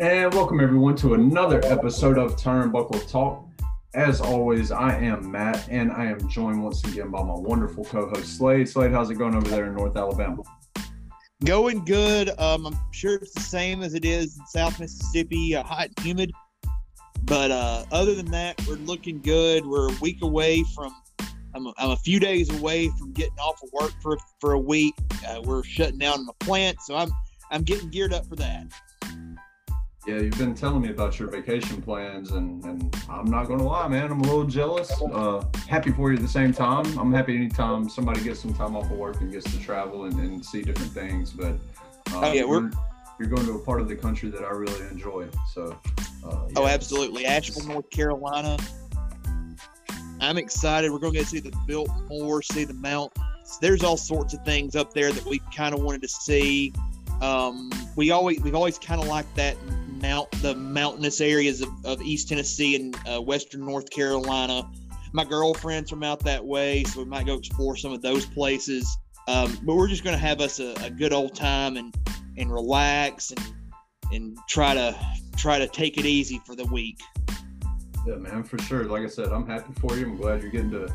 And welcome everyone to another episode of Turnbuckle Talk. As always, I am Matt, and I am joined once again by my wonderful co-host Slade. Slade, how's it going over there in North Alabama? Going good. Um, I'm sure it's the same as it is in South Mississippi, uh, hot and humid. But uh, other than that, we're looking good. We're a week away from. I'm a, I'm a few days away from getting off of work for for a week. Uh, we're shutting down the plant, so I'm I'm getting geared up for that. Yeah, you've been telling me about your vacation plans, and, and I'm not going to lie, man. I'm a little jealous. Uh, happy for you at the same time. I'm happy anytime somebody gets some time off of work and gets to travel and, and see different things. But uh, oh, yeah, we're you're going to a part of the country that I really enjoy. So, uh, yeah. oh, absolutely, Asheville, North Carolina. I'm excited. We're going to get to see the Biltmore, see the mountains. There's all sorts of things up there that we kind of wanted to see. Um, we always we've always kind of liked that mount the mountainous areas of, of East Tennessee and uh, Western North Carolina. My girlfriend's from out that way, so we might go explore some of those places. Um, but we're just going to have us a, a, good old time and and relax and and try to try to take it easy for the week. Yeah, man, for sure. Like I said, I'm happy for you. I'm glad you're getting to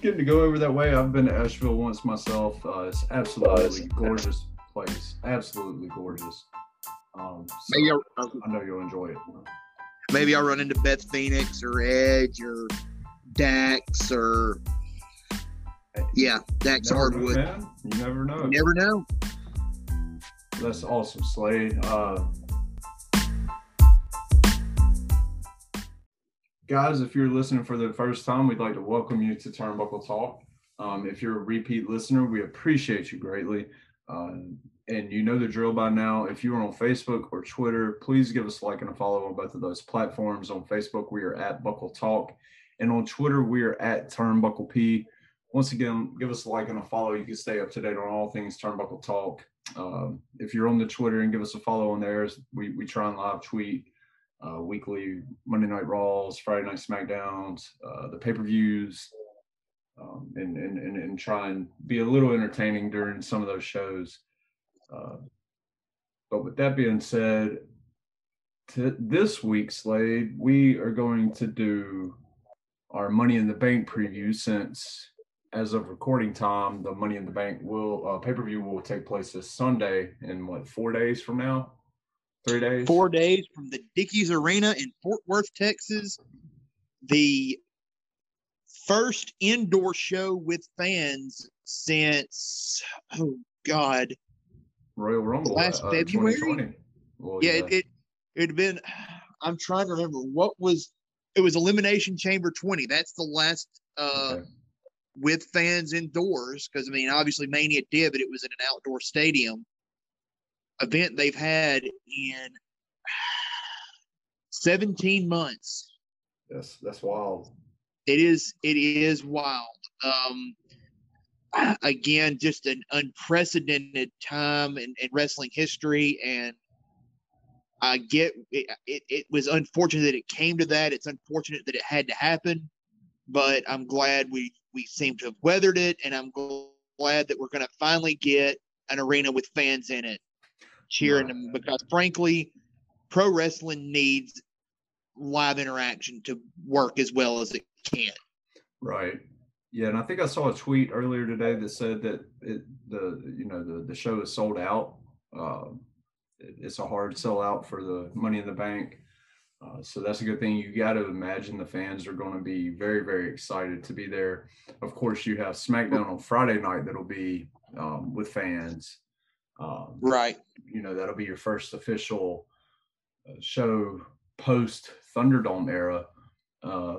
getting to go over that way. I've been to Asheville once myself. Uh, it's absolutely gorgeous place. Absolutely gorgeous. Um, so maybe I'll, I know you'll enjoy it. Maybe I'll run into Beth Phoenix or Edge or Dax or yeah, Dax never Harwood. Know, you never know. You never know. That's awesome, Slade. Uh, guys, if you're listening for the first time, we'd like to welcome you to Turnbuckle Talk. Um, if you're a repeat listener, we appreciate you greatly. Uh, and you know the drill by now. If you are on Facebook or Twitter, please give us a like and a follow on both of those platforms. On Facebook, we are at Buckle Talk, and on Twitter, we are at Turnbuckle P. Once again, give us a like and a follow. You can stay up to date on all things Turnbuckle Talk. Um, if you're on the Twitter and give us a follow on there, we, we try and live tweet uh, weekly Monday Night Raws, Friday Night SmackDowns, uh, the pay per views, um, and, and, and, and try and be a little entertaining during some of those shows. Uh, but with that being said, this week, Slade, we are going to do our Money in the Bank preview since, as of recording time, the Money in the Bank will uh, pay per view will take place this Sunday in what four days from now, three days, four days from the Dickies Arena in Fort Worth, Texas. The first indoor show with fans since oh god Royal Rumble last uh, February. Well, yeah, yeah, it it had been. I'm trying to remember what was. It was Elimination Chamber 20. That's the last uh, okay. with fans indoors because I mean, obviously Mania did, but it was in an outdoor stadium event they've had in 17 months. Yes, that's wild. It is. It is wild. Um, again, just an unprecedented time in, in wrestling history. And I get it, it, it, was unfortunate that it came to that. It's unfortunate that it had to happen, but I'm glad we, we seem to have weathered it. And I'm glad that we're going to finally get an arena with fans in it cheering them because, frankly, pro wrestling needs live interaction to work as well as it can. Right. Yeah, and I think I saw a tweet earlier today that said that it, the you know the the show is sold out. Uh, it, it's a hard sellout for the Money in the Bank, uh, so that's a good thing. You got to imagine the fans are going to be very very excited to be there. Of course, you have SmackDown on Friday night that'll be um, with fans. Um, right. You know that'll be your first official uh, show post Thunderdome era. Uh,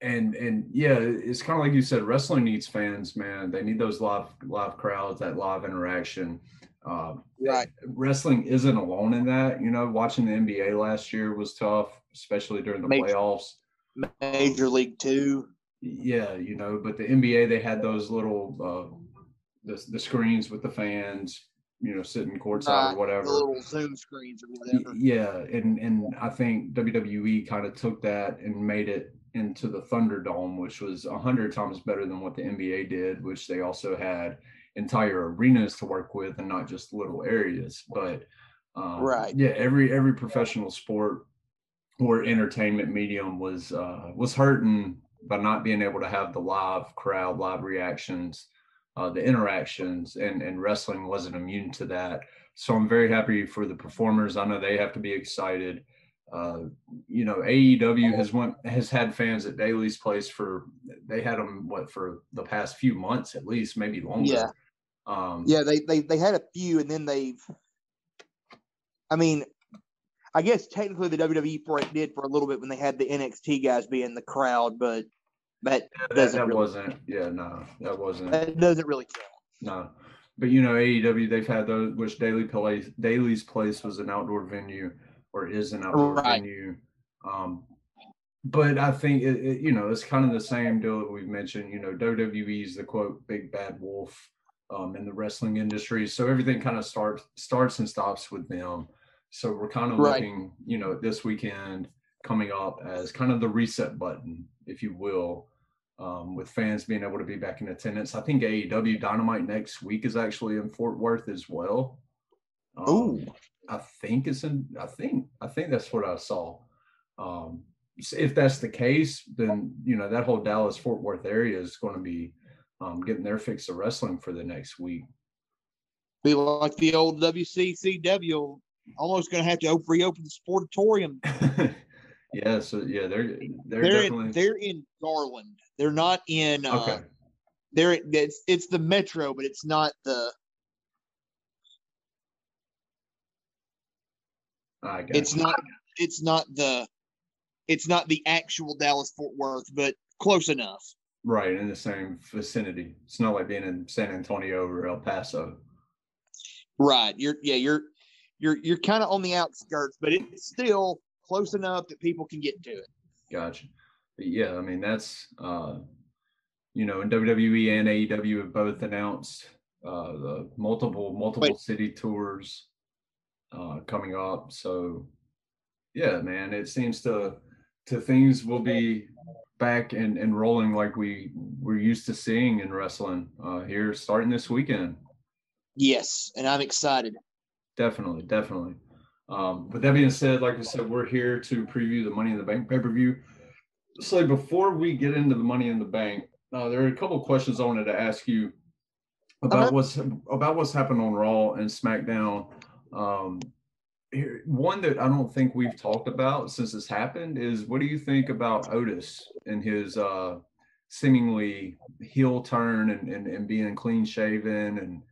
and and yeah, it's kind of like you said, wrestling needs fans, man. They need those live live crowds, that live interaction. Um, right. Wrestling isn't alone in that. You know, watching the NBA last year was tough, especially during the Major, playoffs. Major League Two. Yeah, you know, but the NBA they had those little uh, the the screens with the fans, you know, sitting courtside right, or whatever. little Zoom screens or whatever. Yeah, and and I think WWE kind of took that and made it into the Thunderdome, which was a hundred times better than what the NBA did, which they also had entire arenas to work with and not just little areas. But Um, Right. Yeah, every every professional sport or entertainment medium was uh, was hurting by not being able to have the live crowd, live reactions, uh, the interactions, and and wrestling wasn't immune to that. So I'm very happy for the performers. I know they have to be excited. Uh, you know, AEW has went has had fans at Daily's Place for they had them what for the past few months at least, maybe longer. Yeah. Um, Yeah, they, they they had a few, and then they've. I mean, I guess technically the WWE for it did for a little bit when they had the NXT guys be in the crowd, but that that, doesn't that really- wasn't. Yeah, no, that wasn't. that doesn't really count. No, but you know AEW they've had those which Daily Place Daily's Place was an outdoor venue or is an outdoor Right. venue. Um, but I think it, it, you know it's kind of the same deal that we've mentioned. You know WWE is the quote big bad wolf um, in the wrestling industry, so everything kind of starts starts and stops with them. So we're kind of Right. looking, you know, this weekend coming up as kind of the reset button, if you will, um, with fans being able to be back in attendance. I think AEW Dynamite next week is actually in Fort Worth as well. Um, Ooh. I think it's in. I think I think that's what I saw. Um, if that's the case, then you know that whole Dallas Fort Worth area is going to be um, getting their fix of wrestling for the next week. Be like the old WCCW, almost going to have to op- reopen the sportatorium. yeah. So yeah, they're they're, They're definitely in, they're in Garland. They're not in. Uh, okay. They're it's it's the Metro, but it's not the. I got It's not. It's not the. It's not the actual Dallas Fort Worth, but close enough. right in the same vicinity. It's not like being in San Antonio or El Paso. Right. You're yeah, you're you're you're kind of on the outskirts, but it's still close enough that people can get to it. Gotcha. But yeah, I mean that's uh you know, and WWE and AEW have both announced uh the multiple multiple Wait. city tours uh coming up. So yeah, man, it seems to to things will be back and, and rolling like we we're used to seeing in wrestling uh here starting this weekend. Yes, and I'm excited. Definitely, definitely. Um, with that being said, like I said, we're here to preview the Money in the Bank pay per view. So before we get into the Money in the Bank, uh, there are a couple of questions I wanted to ask you about Okay. what's about what's happened on Raw and SmackDown. Um, one that I don't think we've talked about since this happened is what do you think about Otis and his uh, seemingly heel turn and, and, and being clean shaven and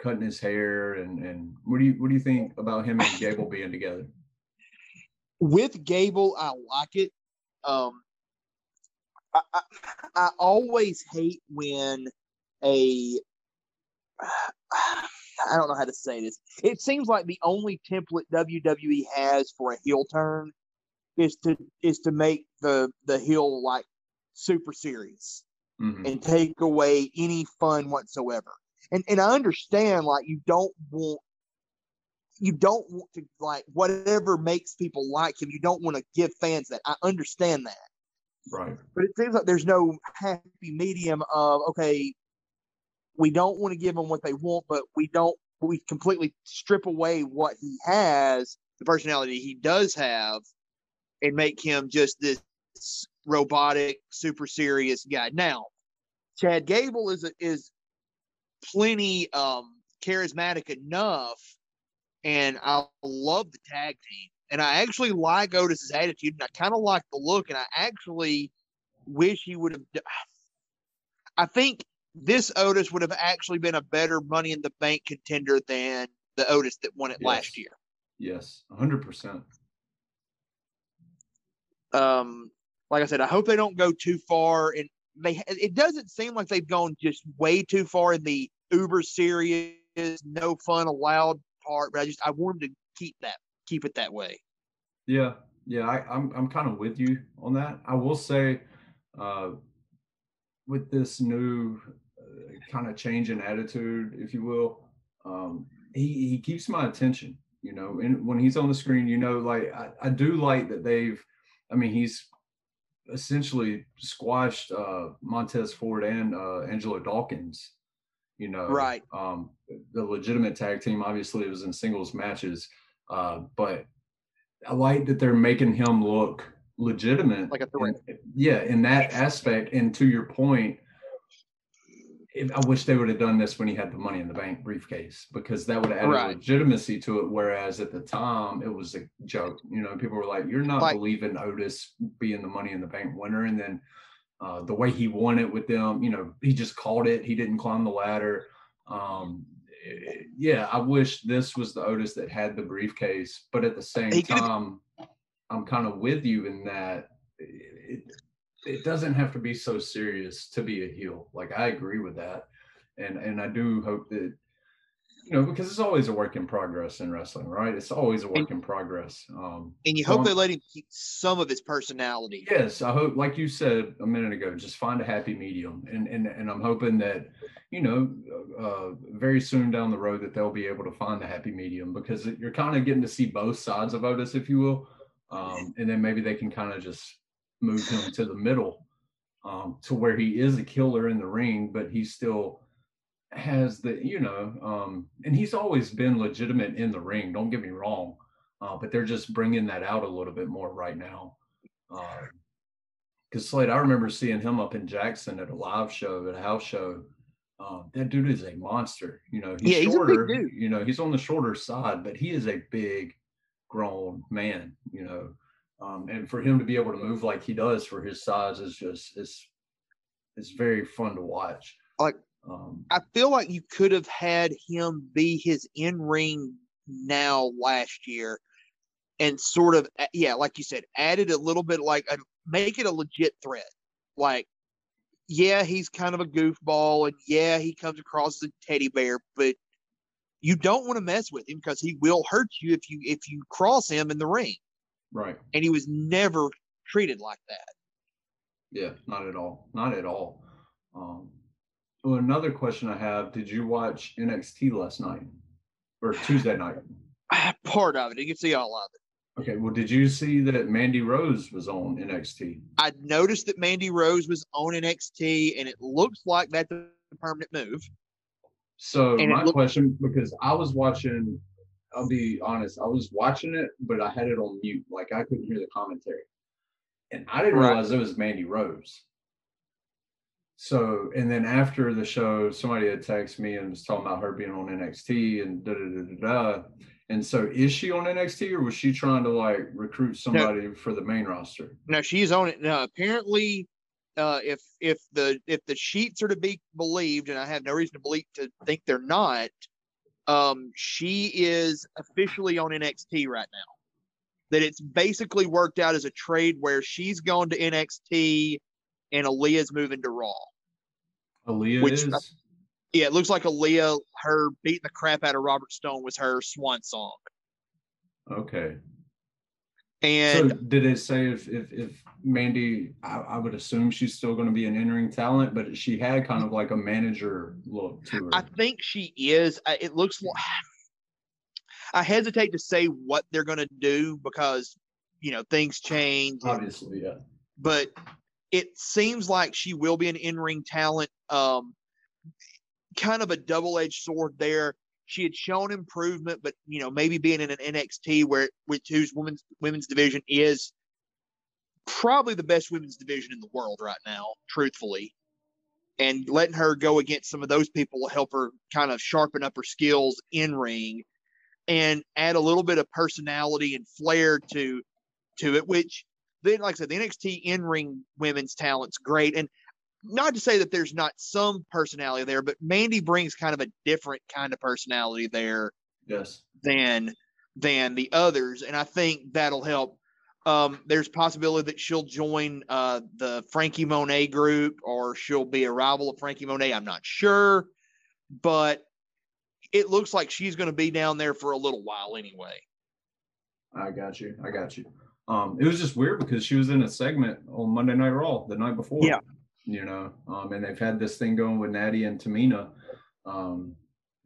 cutting his hair and and what do you what do you think about him and Gable being together? With Gable, I like it. Um, I, I, I always hate when a I don't know how to say this. It seems like the only template WWE has for a heel turn is to is to make the the heel like super serious. Mhm. and take away any fun whatsoever. And and I understand like you don't want you don't want to like whatever makes people like him, you don't want to give fans that. I understand that. Right. But it seems like there's no happy medium of okay, we don't want to give him what they want, but we don't we completely strip away what he has, the personality he does have, and make him just this robotic, super serious guy. Now, Chad Gable is is plenty um charismatic enough, and I love the tag team. And I actually like Otis's attitude, and I kind of like the look, and I actually wish he would have. I think this Otis would have actually been a better Money in the Bank contender than the Otis that won it last year. Yes. hundred percent. um like i said i hope they don't go too far and they it doesn't seem like they've gone just way too far in the uber serious no fun allowed part but i just i want them to keep that keep it that way Yeah. Yeah. I, I'm I'm kind of with you on that. I will say, uh, with this new kind of change in attitude, if you will, um, he he keeps my attention. You know, and when he's on the screen, you know, like I, I do like that they've. I mean, he's essentially squashed uh, Montez Ford and uh, Angelo Dawkins. You know, Right. Um, the legitimate tag team, obviously, it was in singles matches. Uh, but I like that they're making him look legitimate. Like a threat. yeah, in that aspect. And to your point, I wish they would have done this when he had the money in the bank briefcase because that would have added Right. legitimacy to it. Whereas at the time, it was a joke. You know, people were like, "You're not Like- believing Otis being the money in the bank winner," and then uh, the way he won it with them, you know, he just called it. He didn't climb the ladder. Um, eh, yeah, I wish this was the Otis that had the briefcase, but at the same time, I'm kind of with you in that it, it doesn't have to be so serious to be a heel. Like I agree with that, and and I do hope that you know because it's always a work in progress in wrestling, right? It's always a work in progress. Um, And you hope Um, they let him keep some of his personality. Yes, I hope, like you said a minute ago, just find a happy medium, and and and I'm hoping that, you know, uh, very soon down the road that they'll be able to find the happy medium because you're kind of getting to see both sides of Otis, if you will, um, and then maybe they can kind of just move him to the middle, um, to where he is a killer in the ring, but he still has the, you know, um, and he's always been legitimate in the ring. Don't get me wrong, uh, but they're just bringing that out a little bit more right now. Because Slade, I remember seeing him up in Jackson at a live show, at a house show. Um, that dude is a monster. You know, he's Yeah, he's a big shorter. You know, he's on the shorter side, but he is a big, grown man. You know, um, and for him to be able to move like he does for his size is just it's it's very fun to watch. Like- um, I feel like you could have had him be his in ring now last year and sort of, yeah, like you said, added a little bit like a, make it a legit threat. Like, yeah, he's kind of a goofball and yeah, he comes across as a teddy bear, but you don't want to mess with him because he will hurt you if you if you cross him in the ring. Right. And he was never treated like that. Yeah, not at all. Not at all. Um, well, another question I have: Did you watch NXT last night or Tuesday night? Part of it. You can see all of it. Okay. Well, did you see that Mandy Rose was on NXT? I noticed that Mandy Rose was on NXT, and it looks like that's a permanent move. So And my looked- question, because I was watching, I'll be honest, I was watching it, but I had it on mute, like I couldn't hear the commentary, and I didn't Right. realize it was Mandy Rose. So, and then after the show, somebody had texted me and was talking about her being on NXT and da da da da da. And so, is she on NXT or was she trying to like recruit somebody for the main roster? Now she's on it. Now apparently, uh, if if the if the sheets are to be believed, and I have no reason to believe to think they're not, um, she is officially on NXT right now. That it's basically worked out as a trade where she's gone to NXT and Aliyah's moving to Raw. Aliyah Which- is. Yeah, it looks like Aliyah, her beating the crap out of Robert Stone was her swan song. Okay. And so did it say if if, if Mandy? I, I would assume she's still going to be an entering talent, but she had kind of like a manager look to her. I think she is. It looks like I hesitate to say what they're going to do because you know things change, Obviously, yeah. but it seems like she will be an in-ring talent. Um, kind of a double-edged sword there. She had shown improvement, but you know maybe being in an NXT where which whose women's women's division is probably the best women's division in the world right now, truthfully. And letting her go against some of those people will help her kind of sharpen up her skills in ring and add a little bit of personality and flair to to it, which then like I said, the NXT in ring women's talent's great. And not to say that there's not some personality there, but Mandy brings kind of a different kind of personality there Yes. than than the others, and I think that'll help. Um, there's possibility that she'll join uh, the Franky Monet group, or she'll be a rival of Franky Monet. I'm not sure, but it looks like she's going to be down there for a little while anyway. I got you. I got you. Um, it was just weird because she was in a segment on Monday Night Raw the night before. Yeah. You know, um, and they've had this thing going with Natty and Tamina. Um,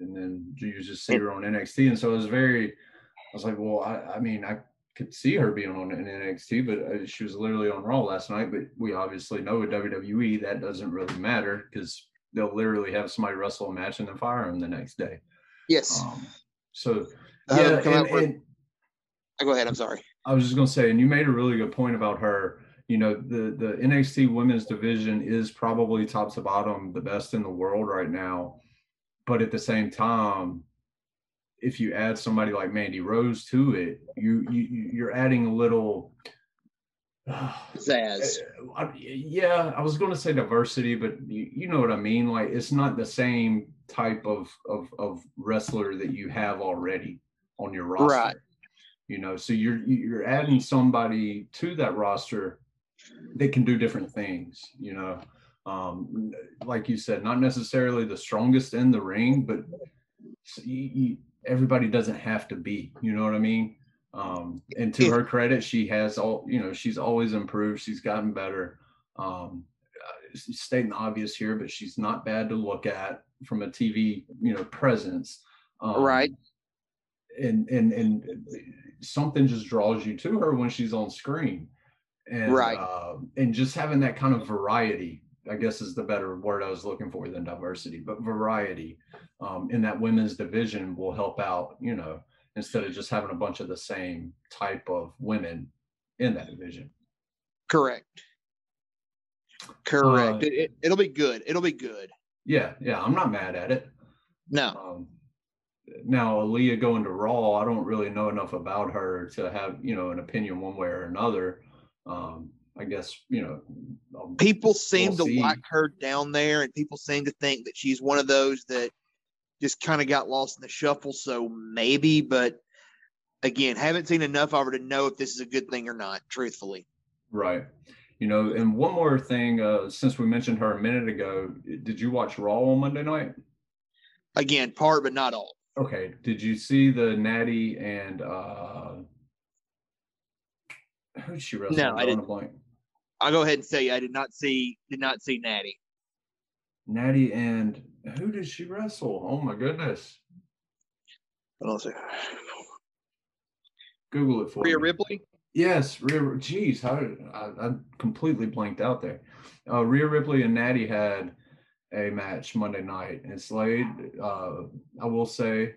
and then you just see her on NXT. And so it was very, I was like, well, I, I mean, I could see her being on an NXT, but uh, she was literally on Raw last night. But we obviously know with WWE that doesn't really matter because they'll literally have somebody wrestle a match and then fire them the next day. Yes, Um, so Uh, yeah, and, with- and go ahead. I'm sorry. I was just gonna say, and you made a really good point about her. You know, the the NXT women's division is probably top to bottom the best in the world right now. But at the same time, if you add somebody like Mandy Rose to it, you you you're adding a little Zaz. Uh, yeah, I was going to say diversity, but you, you know what I mean. Like it's not the same type of of of wrestler that you have already on your roster. Right. You know, so you're you're adding somebody to that roster that can do different things. You know, um, like you said, not necessarily the strongest in the ring, but you, everybody doesn't have to be. You know what I mean? Um, and to her credit, she has all, you know, she's always improved. She's gotten better. Um, uh, stating the obvious here, but she's not bad to look at from a TV, you know, presence. Um, right. And, and, and something just draws you to her when she's on screen. And, right. Uh, and just having that kind of variety, I guess is the better word I was looking for than diversity, but variety um, in that women's division will help out, you know, instead of just having a bunch of the same type of women in that division. Correct. Correct. Uh, it, will it, be good. It'll be good. Yeah, yeah. I'm not mad at it. No. Um, now, Aliyah going to Raw, I don't really know enough about her to have you know an opinion one way or another. Um, I guess you know. Um, people seem we'll to see. like her down there, and people seem to think that she's one of those that just kind of got lost in the shuffle. So maybe, but again, haven't seen enough of her to know if this is a good thing or not, truthfully. Right. You know, and one more thing, uh, since we mentioned her a minute ago, did you watch Raw on Monday night? Again, part, but not all. Okay. Did you see the Natty and uh who'd she wrestle? No, I didn't. I'll go ahead and say I did not see did not see Natty. Natty and who did she wrestle? Oh my goodness. Hold on Google it for Rhea me. Ripley? Yes, Rhea. Geez, how did I, I completely blanked out there? Uh, Rhea Ripley and Natty had a match Monday night and Slade. Uh, I will say,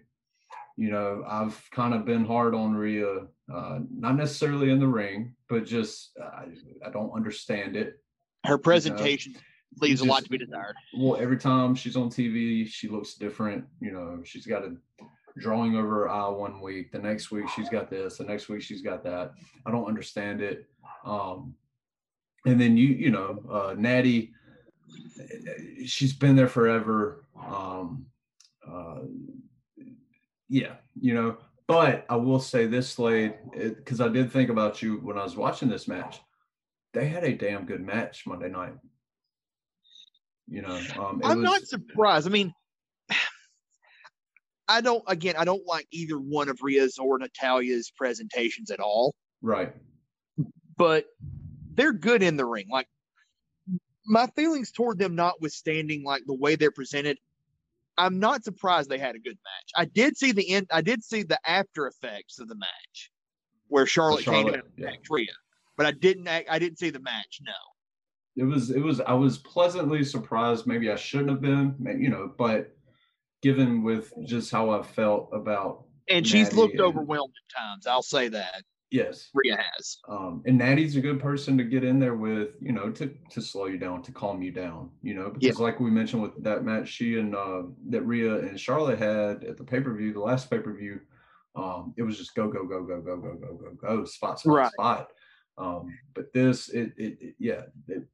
you know, I've kind of been hard on Rhea, uh, not necessarily in the ring, but just uh, I don't understand it. Her presentation you know? leaves just, a lot to be desired. Well, every time she's on TV, she looks different. You know, she's got a drawing over her eye one week. The next week she's got this. The next week she's got that. I don't understand it. Um, and then you, you know, uh, Natty, she's been there forever. Um, uh, yeah, you know. But I will say this, Slade, because I did think about you when I was watching this match. They had a damn good match Monday night. You know, um, I'm was, not surprised. I mean, I don't. Again, I don't like either one of Rhea's or Natalya's presentations at all. Right. But they're good in the ring. Like my feelings toward them, notwithstanding, like the way they're presented, I'm not surprised they had a good match. I did see the end. I did see the after effects of the match, where Charlotte, Charlotte came in and yeah. Rhea, but I didn't. I didn't see the match. No it was it was I was pleasantly surprised. Maybe I shouldn't have been, you know, but given with just how I felt about and she's looked and, overwhelmed at times. I'll say that. Yes, Rhea has. Um, and Natty's a good person to get in there with, you know, to to slow you down, to calm you down, you know, because yeah. like we mentioned with that match, she and uh, that Rhea and Charlotte had at the pay per view, the last pay per view, um, it was just go go go go go go go go go spot spot right. spot. Um, but this, it, it, it yeah, it,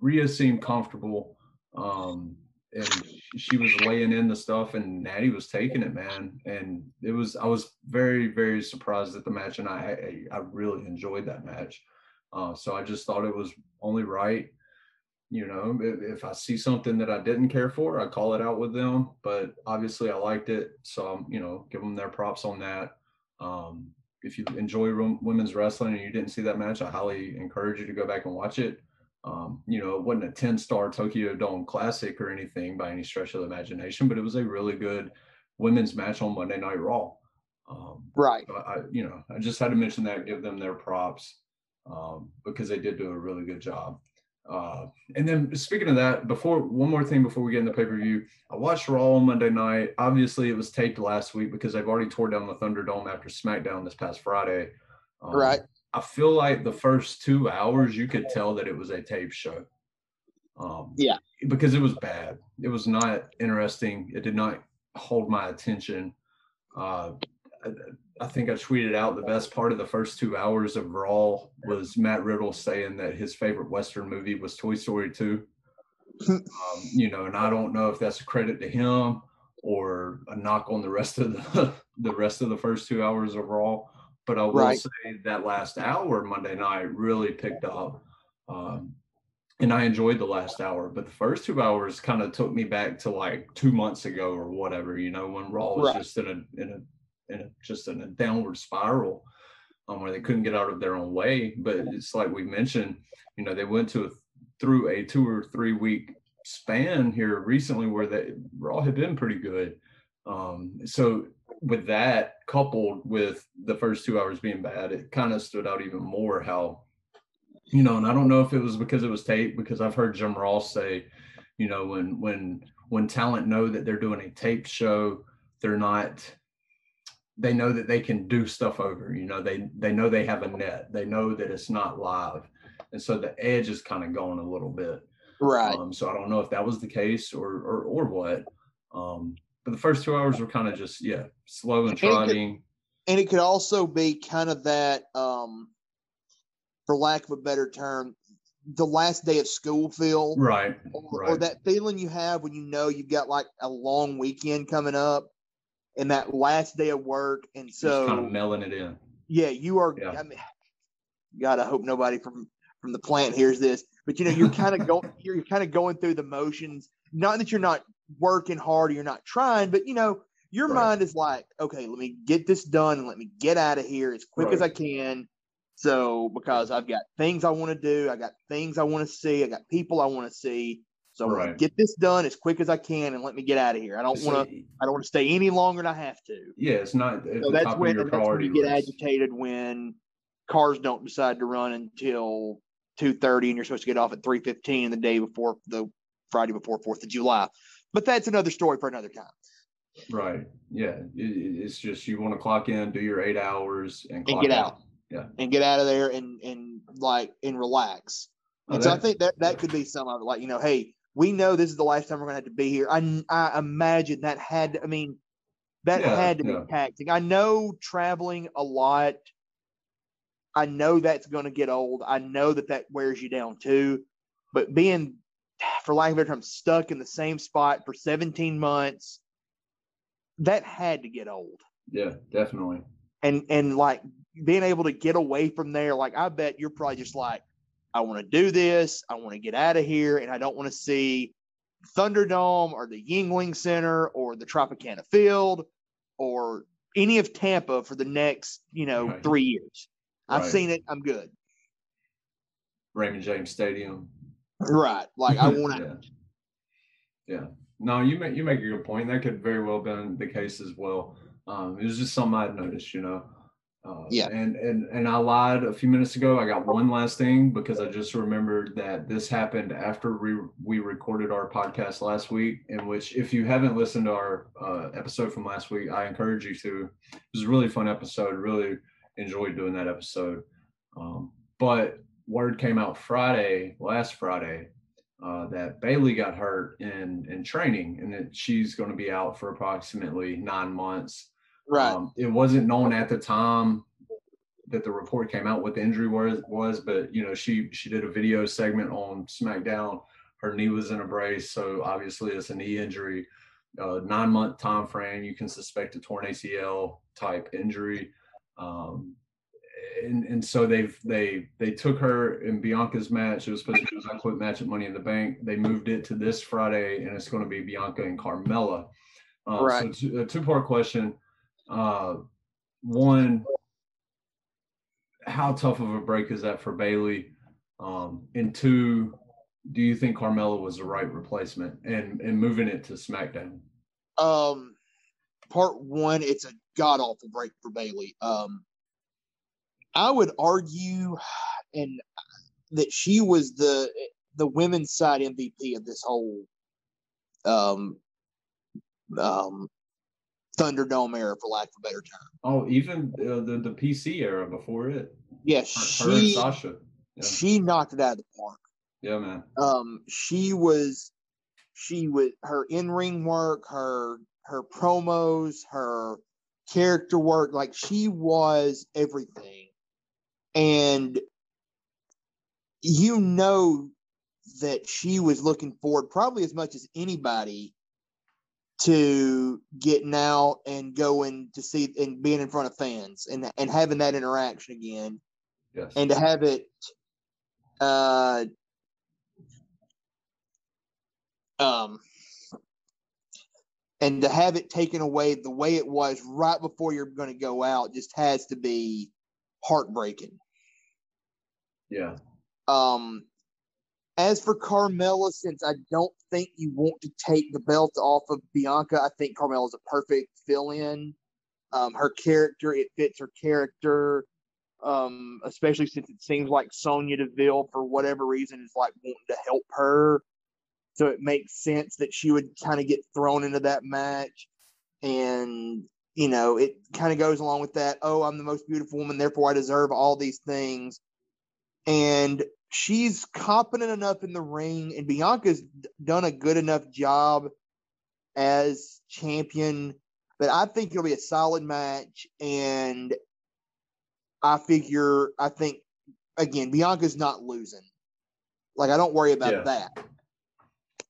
Rhea seemed comfortable. Um, and she was laying in the stuff and Natty was taking it, man. And it was, I was very, very surprised at the match. And I, I, really enjoyed that match. Uh, so I just thought it was only right. You know, if, if, I see something that I didn't care for, I call it out with them. But obviously, I liked it, so I'm, you know, give them their props on that. Um, if you enjoy women's wrestling and you didn't see that match, I highly encourage you to go back and watch it. Um, you know, it wasn't a 10 star Tokyo Dome classic or anything by any stretch of the imagination, but it was a really good women's match on Monday Night Raw. Um, right. So I, you know, I just had to mention that, give them their props um, because they did do a really good job. Uh, and then speaking of that, before one more thing before we get in the pay per view, I watched Raw on Monday night. Obviously, it was taped last week because they've already tore down the Thunderdome after SmackDown this past Friday. Um, right. I feel like the first two hours you could tell that it was a tape show. Um, yeah, because it was bad. It was not interesting. It did not hold my attention. Uh, I, I, think I tweeted out the best part of the first two hours of Raw was Matt Riddle saying that his favorite Western movie was Toy Story 2. um, you know, and I don't know if that's a credit to him or a knock on the rest of the the rest of the first two hours of Raw. But I will right. say that last hour Monday night really picked up. Um, and I enjoyed the last hour, but the first two hours kind of took me back to like two months ago or whatever, you know, when Raw was right. just in a in a in a just in a downward spiral, um, where they couldn't get out of their own way. But it's like we mentioned, you know, they went to a, through a two or three week span here recently where they Raw had been pretty good. Um, so with that coupled with the first two hours being bad, it kind of stood out even more how you know, and I don't know if it was because it was tape, because I've heard Jim Ross say, you know, when when when talent know that they're doing a tape show, they're not they know that they can do stuff over, you know, they they know they have a net. They know that it's not live. And so the edge is kind of going a little bit. Right. Um, so I don't know if that was the case or or or what. Um, but the first two hours were kind of just yeah, slow and trotting. And it could also be kind of that um for lack of a better term, the last day of school feel. Right, or, right. or that feeling you have when you know you've got like a long weekend coming up and that last day of work. And so Just kind of mailing it in. Yeah, you are. Yeah. I mean, God, I hope nobody from from the plant hears this, but you know, you're kind of going, you're kind of going through the motions. Not that you're not working hard or you're not trying, but you know, your right. mind is like, okay, let me get this done and let me get out of here as quick right. as I can. So because I've got things I want to do, I got things I want to see, I got people I want to see. So right. get this done as quick as I can and let me get out of here. I don't want to. I don't want to stay any longer than I have to. Yeah, it's not. It's so that's when, that's when you get agitated when cars don't decide to run until two thirty, and you're supposed to get off at three fifteen the day before the Friday before Fourth of July. But that's another story for another time. Right. Yeah. It, it's just you want to clock in, do your eight hours, and, and get out. out yeah. and get out of there and and like and relax. Oh, and so I think that that could be some of it. Like you know, hey, we know this is the last time we're going to have to be here. I I imagine that had. I mean, that yeah, had to yeah. be taxing. I know traveling a lot. I know that's going to get old. I know that that wears you down too. But being, for lack of a better term, stuck in the same spot for 17 months, that had to get old. Yeah, definitely. And and like being able to get away from there, like I bet you're probably just like, I want to do this, I want to get out of here, and I don't want to see Thunderdome or the Yuengling Center or the Tropicana Field or any of Tampa for the next, you know, right. three years. I've right. seen it. I'm good. Raymond James Stadium. Right. Like I want to. yeah. yeah. No, you make you make a good point. That could very well have been the case as well. Um, it was just something I'd noticed, you know. Uh, yeah. And and and I lied a few minutes ago. I got one last thing because I just remembered that this happened after we we recorded our podcast last week. In which, if you haven't listened to our uh, episode from last week, I encourage you to. It was a really fun episode. Really enjoyed doing that episode. Um, but word came out Friday, last Friday, uh, that Bayley got hurt in in training and that she's going to be out for approximately nine months. Right. Um, it wasn't known at the time that the report came out what the injury was was, but you know she she did a video segment on SmackDown. Her knee was in a brace, so obviously it's a knee injury. Uh, nine month time frame. You can suspect a torn ACL type injury. Um, and, and so they've they they took her in Bianca's match. It was supposed to be a quit match at Money in the Bank. They moved it to this Friday, and it's going to be Bianca and Carmella. Uh, right. So a two part question. Uh, one, how tough of a break is that for Bayley? Um, and two, do you think Carmella was the right replacement and and moving it to SmackDown? Um, part one, it's a god awful break for Bayley. Um, I would argue, and that she was the the women's side MVP of this whole um um Thunderdome era, for lack of a better term. Oh, even uh, the the PC era before it. Yeah, Her, she her and Sasha. Yeah. she knocked it out of the park. yeah, man. Um, she was she was her in ring work, her her promos, her character work, like she was everything. And you know that she was looking forward probably as much as anybody to getting out and going to see and being in front of fans and and having that interaction again Yes. and to have it uh um and to have it taken away the way it was right before you're going to go out just has to be heartbreaking yeah. um as for Carmella, since I don't think you want to take the belt off of Bianca, I think Carmella is a perfect fill-in. Um, her character, it fits her character. Um, especially since it seems like Sonya Deville, for whatever reason, is like wanting to help her. So it makes sense that she would kind of get thrown into that match. And, you know, it kind of goes along with that. Oh, I'm the most beautiful woman, therefore I deserve all these things. And she's competent enough in the ring, and Bianca's d- done a good enough job as champion that I think it'll be a solid match. And I figure, I think, again, Bianca's not losing. Like, I don't worry about Yeah. that.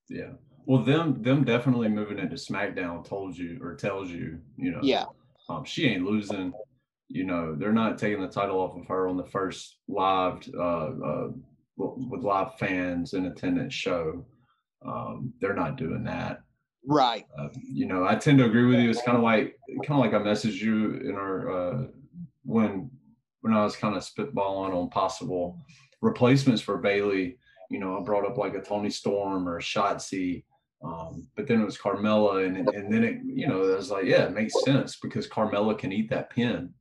Yeah. Well, them them definitely moving into SmackDown told you or tells you, you know, Yeah, um, she ain't losing. You know, they're not taking the title off of her on the first live uh, uh, with live fans in attendance show. Um, they're not doing that. right. Uh, you know, I tend to agree with you. It's kind of like kind of like I messaged you in our uh, when when I was kind of spitballing on possible replacements for Bayley. You know, I brought up like a Toni Storm or a Shotzi, um, but then it was Carmella, and and then it you know I was like, yeah, it makes sense because Carmella can eat that pin.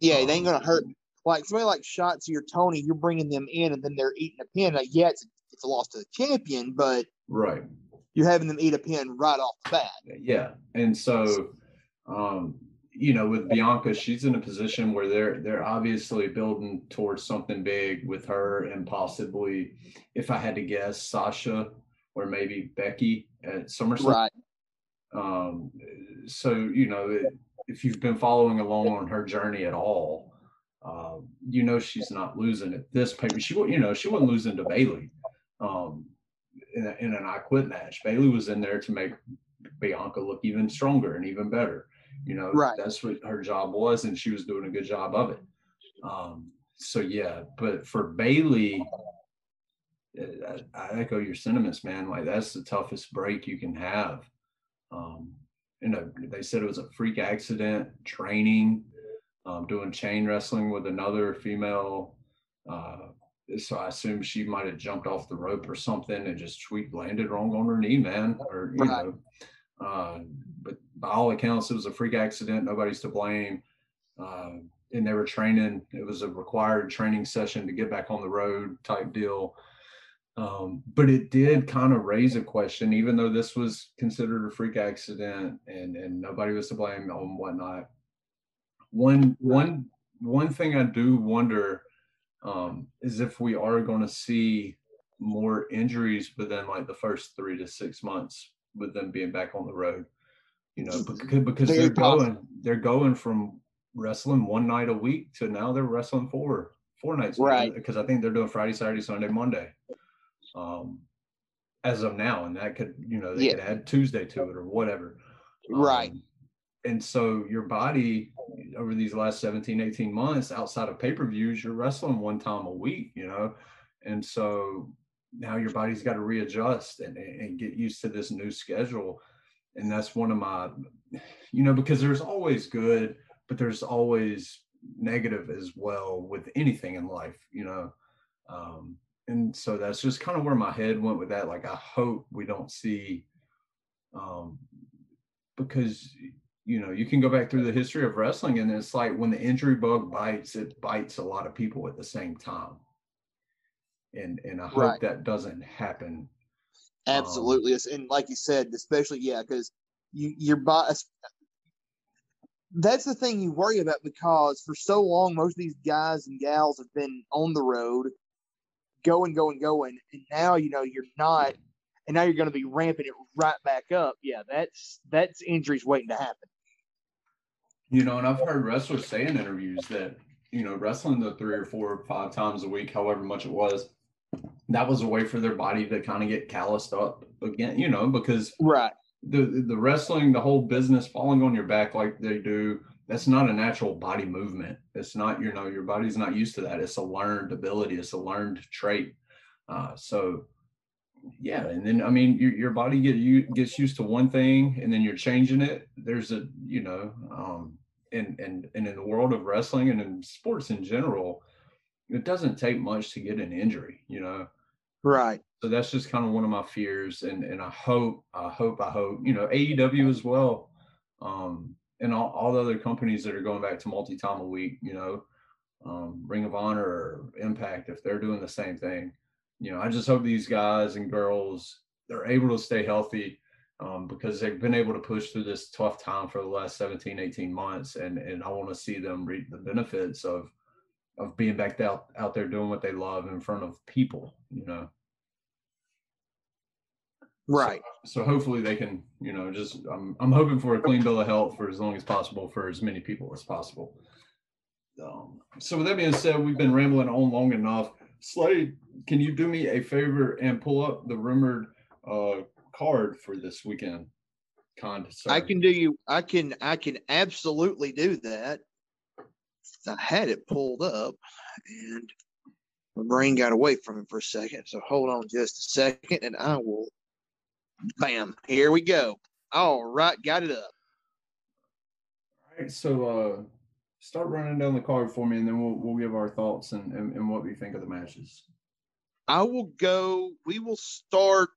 Yeah, it ain't going to hurt. Like, somebody like Shotzi or Toni, you're bringing them in, and then they're eating a pin. Like, yeah, it's, it's a loss to the champion, but Right. you're having them eat a pin right off the bat. yeah and so um you know with bianca she's in a position where they're they're obviously building towards something big with her and possibly if i had to guess sasha or maybe becky at summerslam Right. um so you know it, if you've been following along on her journey at all um you know she's not losing at this paper she you know she wasn't losing to bayley um in, a, in an i quit match. Bayley was in there to make bianca look even stronger and even better. You know Right. that's what her job was and she was doing a good job of it. Um so yeah but for bayley uh, I, I echo your sentiments man like that's the toughest break you can have um, you know, they said it was a freak accident training, um, doing chain wrestling with another female. Uh, so I assume she might have jumped off the rope or something and just tweet landed wrong on her knee, man. Or you Right. know, uh, but by all accounts, it was a freak accident. Nobody's to blame. Uh, and they were training. It was a required training session to get back on the road type deal. Um, but it did kind of raise a question, even though this was considered a freak accident and and nobody was to blame on whatnot. One one one thing I do wonder um, is if we are going to see more injuries within like the first three to six months with them being back on the road. You know, because because they're going they're going from wrestling one night a week to now they're wrestling four four nights Right. because I think they're doing Friday, Saturday, Sunday, Monday. Um, as of now, and that could you know they Yeah. could add Tuesday to it or whatever. Right. Um, and so your body over these last 17, 18 months outside of pay-per-views, you're wrestling one time a week, you know? And so now your body's got to readjust and, and get used to this new schedule. And that's one of my, you know, because there's always good, but there's always negative as well with anything in life, you know? Um, and so that's just kind of where my head went with that. Like, I hope we don't see, um, because you know you can go back through the history of wrestling and it's like when the injury bug bites it bites a lot of people at the same time and and I hope Right. that doesn't happen. Absolutely, It's- and like you said, especially yeah, because you your bias. That's the thing you worry about because for so long, most of these guys and gals have been on the road, going, going, going, and now you know you're not, and now you're going to be ramping it right back up. Yeah, that's that's injuries waiting to happen. You know, and I've heard wrestlers say in interviews that, you know, wrestling the three or four or five times a week, however much it was, that was a way for their body to kind of get calloused up again, you know, because Right. the the wrestling, the whole business falling on your back like they do, that's not a natural body movement. It's not, you know, your body's not used to that. It's a learned ability, it's a learned trait. Uh, so yeah, and then I mean your your body get you gets used to one thing and then you're changing it. There's a you know, um and and and in the world of wrestling and in sports in general, it doesn't take much to get an injury, you know Right. so that's just kind of one of my fears and and i hope i hope i hope you know aew as well um and all, all the other companies that are going back to multi-time a week you know um ring of honor or impact if they're doing the same thing you know i just hope these guys and girls they're able to stay healthy um, because they've been able to push through this tough time for the last 17 18 months and and i want to see them reap the benefits of of being back out out there doing what they love in front of people you know Right. so hopefully they can you know just i'm, I'm hoping for a clean bill of health for as long as possible for as many people as possible um, so with that being said we've been rambling on long enough slade can you do me a favor and pull up the rumored uh, card for this weekend kind sir? I can do you. I can. I can absolutely do that. I had it pulled up, and my brain got away from it for a second. So hold on just a second, and I will. Bam! Here we go. All right, got it up. All right, so uh, start running down the card for me, and then we'll we'll give our thoughts and, and, and what we think of the matches. I will go. We will start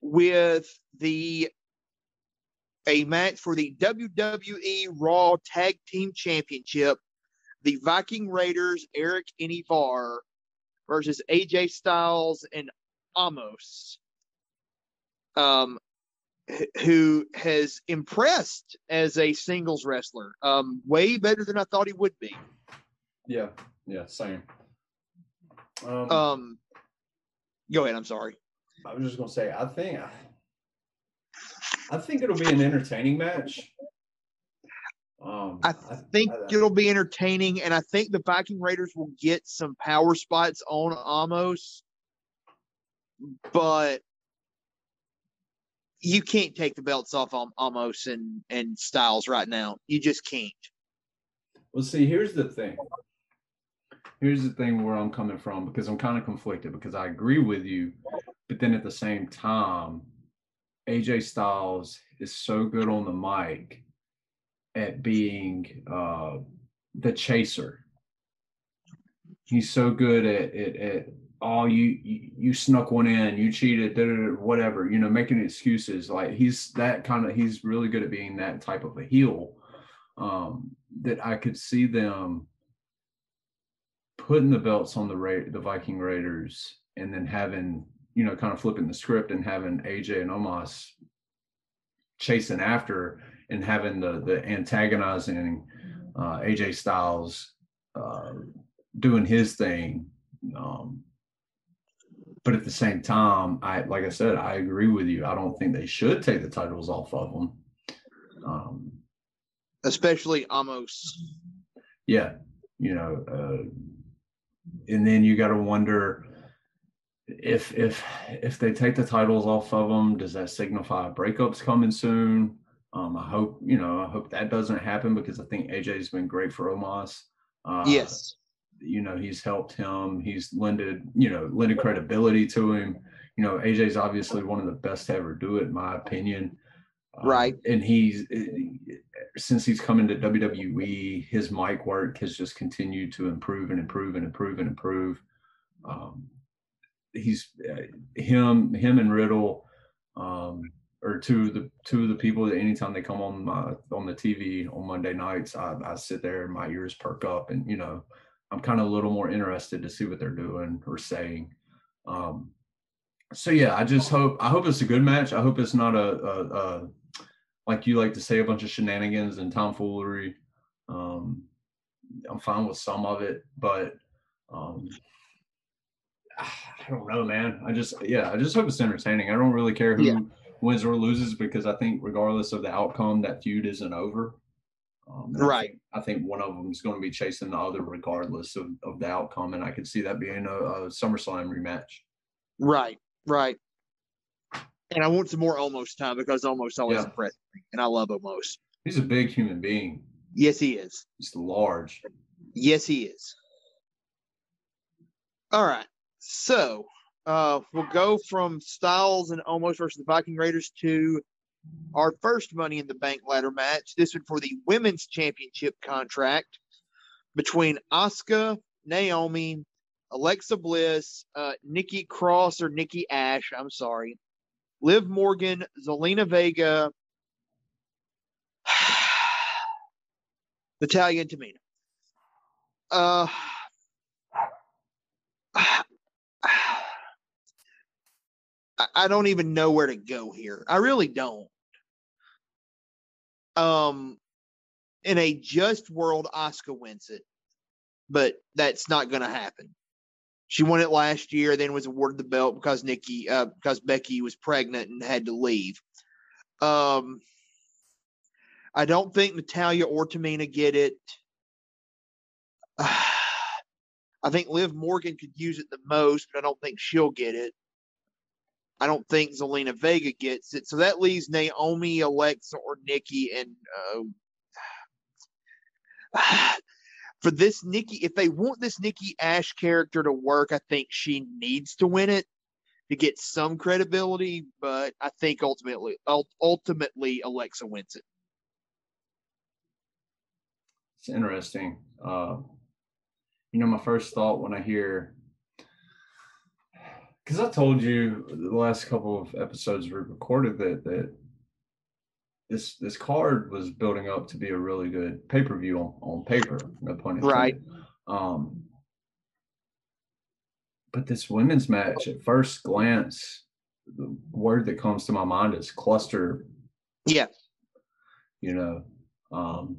with the a match for the WWE Raw Tag Team Championship. The Viking Raiders, Eric and Ivar versus AJ Styles and Omos. Um, who has impressed as a singles wrestler. Um, way better than I thought he would be. Yeah, yeah, same. Um, Um, go ahead. I'm sorry. I was just gonna say, I think, I think it'll be an entertaining match. Um, I think I- it'll be entertaining, and I think the Viking Raiders will get some power spots on Omos, but you can't take the belts off Am- Omos and and Styles right now. You just can't. Well, see, here's the thing. Here's the thing where I'm coming from because I'm kind of conflicted because I agree with you, but then at the same time, AJ Styles is so good on the mic at being uh, the chaser. He's so good at at, at oh you, you snuck one in, you cheated, whatever, you know, making excuses. Like he's that kind of he's really good at being that type of a heel. Um, that I could see them putting the belts on the Ra- the Viking Raiders and then having you know kind of flipping the script and having AJ and Omos chasing after and having the the antagonizing uh, AJ Styles uh, doing his thing. Um, but at the same time, I like I said, I agree with you. I don't think they should take the titles off of them. Um, Especially Omos. yeah you know uh, and then you got to wonder if if if they take the titles off of them does that signify breakups coming soon um i hope you know i hope that doesn't happen because i think aj's been great for omos uh yes. You know he's helped him he's lended you know lended credibility to him. You know aj's obviously one of the best to ever do it in my opinion. Um, Right. and he's since he's come into wwe his mic work has just continued to improve and improve and improve and improve. Um he's uh, him him and riddle um or two of the two of the people that anytime they come on my on the tv on monday nights i, I sit there and my ears perk up and you know I'm kind of a little more interested to see what they're doing or saying. Um, so yeah, I just hope I hope it's a good match. I hope it's not a, a, a like you like to say a bunch of shenanigans and tomfoolery. Um, I'm fine with some of it, but um, I don't know, man. I just yeah, I just hope it's entertaining. I don't really care who yeah. wins or loses because I think regardless of the outcome, that feud isn't over. Um, right. I think, I think, one of them is going to be chasing the other regardless of, of the outcome, and I could see that being a, a SummerSlam rematch. Right. Right. And I want some more Omos time because Omos always yeah. impressed me, and I love Omos. He's a big human being. Yes, he is. He's large. Yes, he is. All right. So uh, we'll go from Styles and Omos versus the Viking Raiders to our first Money in the Bank ladder match. This one for the women's championship contract between Asuka, Naomi, Alexa Bliss, uh, Nikki Cross or Nikki Ash, I'm sorry, Liv Morgan, Zelina Vega, Natalya and Tamina. Uh, I don't even know where to go here. I really don't. Um, in a just world, Asuka wins it, but that's not going to happen. She won it last year, then was awarded the belt because Nikki, uh, because Becky was pregnant and had to leave. Um, I don't think Natalya or Tamina get it. I think Liv Morgan could use it the most, but I don't think she'll get it. I don't think Zelina Vega gets it. So that leaves Naomi, Alexa, or Nikki. And uh, for this Nikki, if they want this Nikki Ash character to work, I think she needs to win it to get some credibility. But I think ultimately, ultimately, Alexa wins it. It's interesting. Uh, you know, my first thought when I hear, because I told you the last couple of episodes we recorded that that this this card was building up to be a really good pay per view on, on paper. No pun intended. Right. Um, but this women's match, at first glance, the word that comes to my mind is cluster. Yes. You know, um,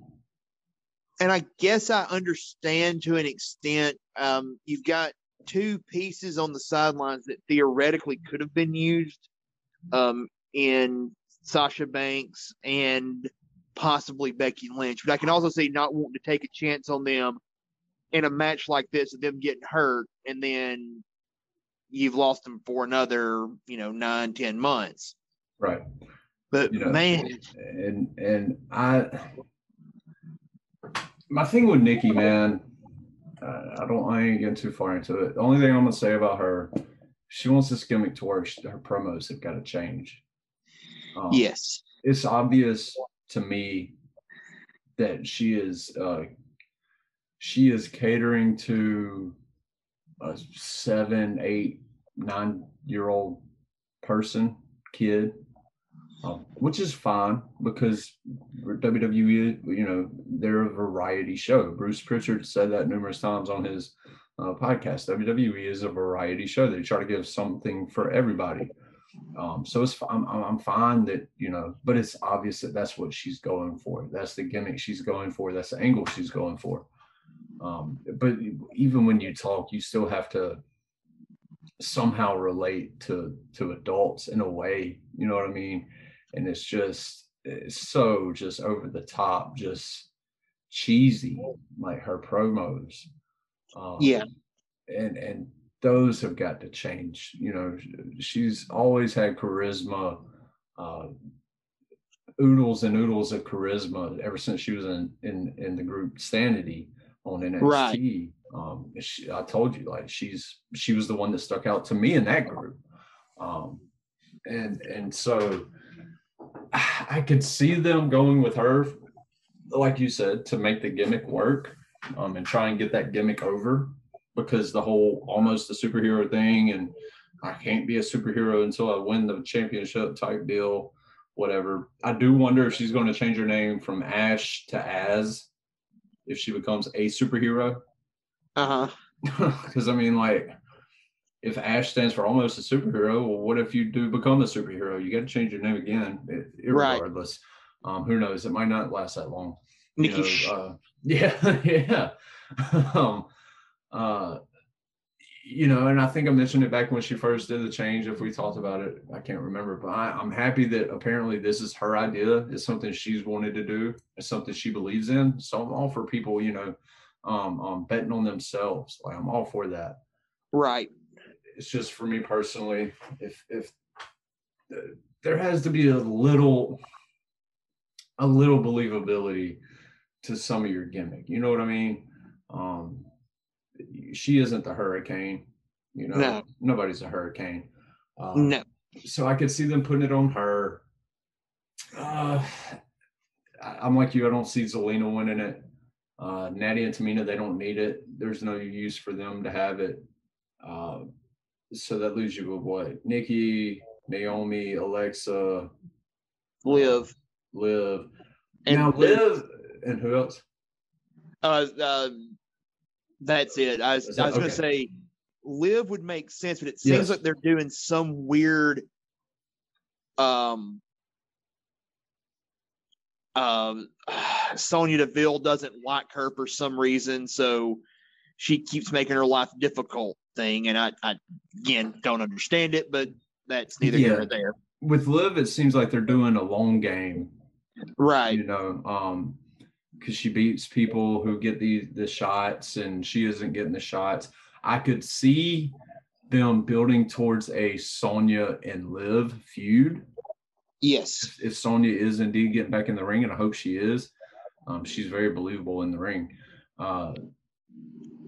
and I guess I understand to an extent. Um, you've got two pieces on the sidelines that theoretically could have been used um, in Sasha Banks and possibly Becky Lynch. But I can also see not wanting to take a chance on them in a match like this of them getting hurt and then you've lost them for another, you know, nine, ten months. Right. But you know, man. And and I my thing with Nikki, man, I don't I ain't getting too far into it. The only thing I'm gonna say about her, she wants this gimmick to work. Her promos have got to change. Um, yes, it's obvious to me that she is uh, she is catering to a seven, eight, nine year old person, kid, which is fine because WWE, you know, they're a variety show. Bruce Pritchard said that numerous times on his uh, podcast. WWE is a variety show. They try to give something for everybody. Um, so it's I'm, I'm fine that you know, but it's obvious that that's what she's going for. That's the gimmick she's going for. That's the angle she's going for. Um, but even when you talk, you still have to somehow relate to to adults in a way. You know what I mean? And it's just it's so just over the top, just cheesy, like her promos. Um, yeah, and and those have got to change. You know, she's always had charisma, uh, oodles and oodles of charisma ever since she was in in in the group Sanity on NXT. Right. Um, she, I told you, like she's she was the one that stuck out to me in that group, um, and and so I could see them going with her, like you said, to make the gimmick work, um, and try and get that gimmick over because the whole almost a superhero thing and I can't be a superhero until I win the championship type deal, whatever. I do wonder if she's going to change her name from Ash to Az if she becomes a superhero. Uh huh. Because I mean, like, if Ash stands for almost a superhero, well, what if you do become a superhero? You got to change your name again, regardless. Right. Um, who knows? It might not last that long. Nikki. know, uh, yeah, yeah. um, uh, you know, and I think I mentioned it back when she first did the change. If we talked about it, I can't remember, but I, am happy that apparently this is her idea. It's something she's wanted to do. It's something she believes in. So I'm all for people, you know, um, um, betting on themselves. Like I'm all for that. Right. It's just for me personally. If if uh, there has to be a little, a little believability to some of your gimmick. You know what I mean? Um, she isn't the hurricane. You know, no. nobody's a hurricane. Um, no. So I could see them putting it on her. Uh, I'm like you. I don't see Zelina winning it. Uh, Natty and Tamina, they don't need it. There's no use for them to have it. Uh, so that leaves you with what? Nikki, Naomi, Alexa, Liv, Liv. And now Liv, and who else? Uh, uh that's it. I was, I was okay. going to say Liv would make sense, but it seems yes. like they're doing some weird um um Sonya Deville doesn't like her for some reason, so she keeps making her life difficult thing. And I, I again don't understand it, but that's neither yeah. here nor there. With Liv, it seems like they're doing a long game. Right. You know, um, because she beats people who get the the shots and she isn't getting the shots. I could see them building towards a Sonya and Liv feud. Yes. If, if Sonya is indeed getting back in the ring, and I hope she is, um, she's very believable in the ring. Uh,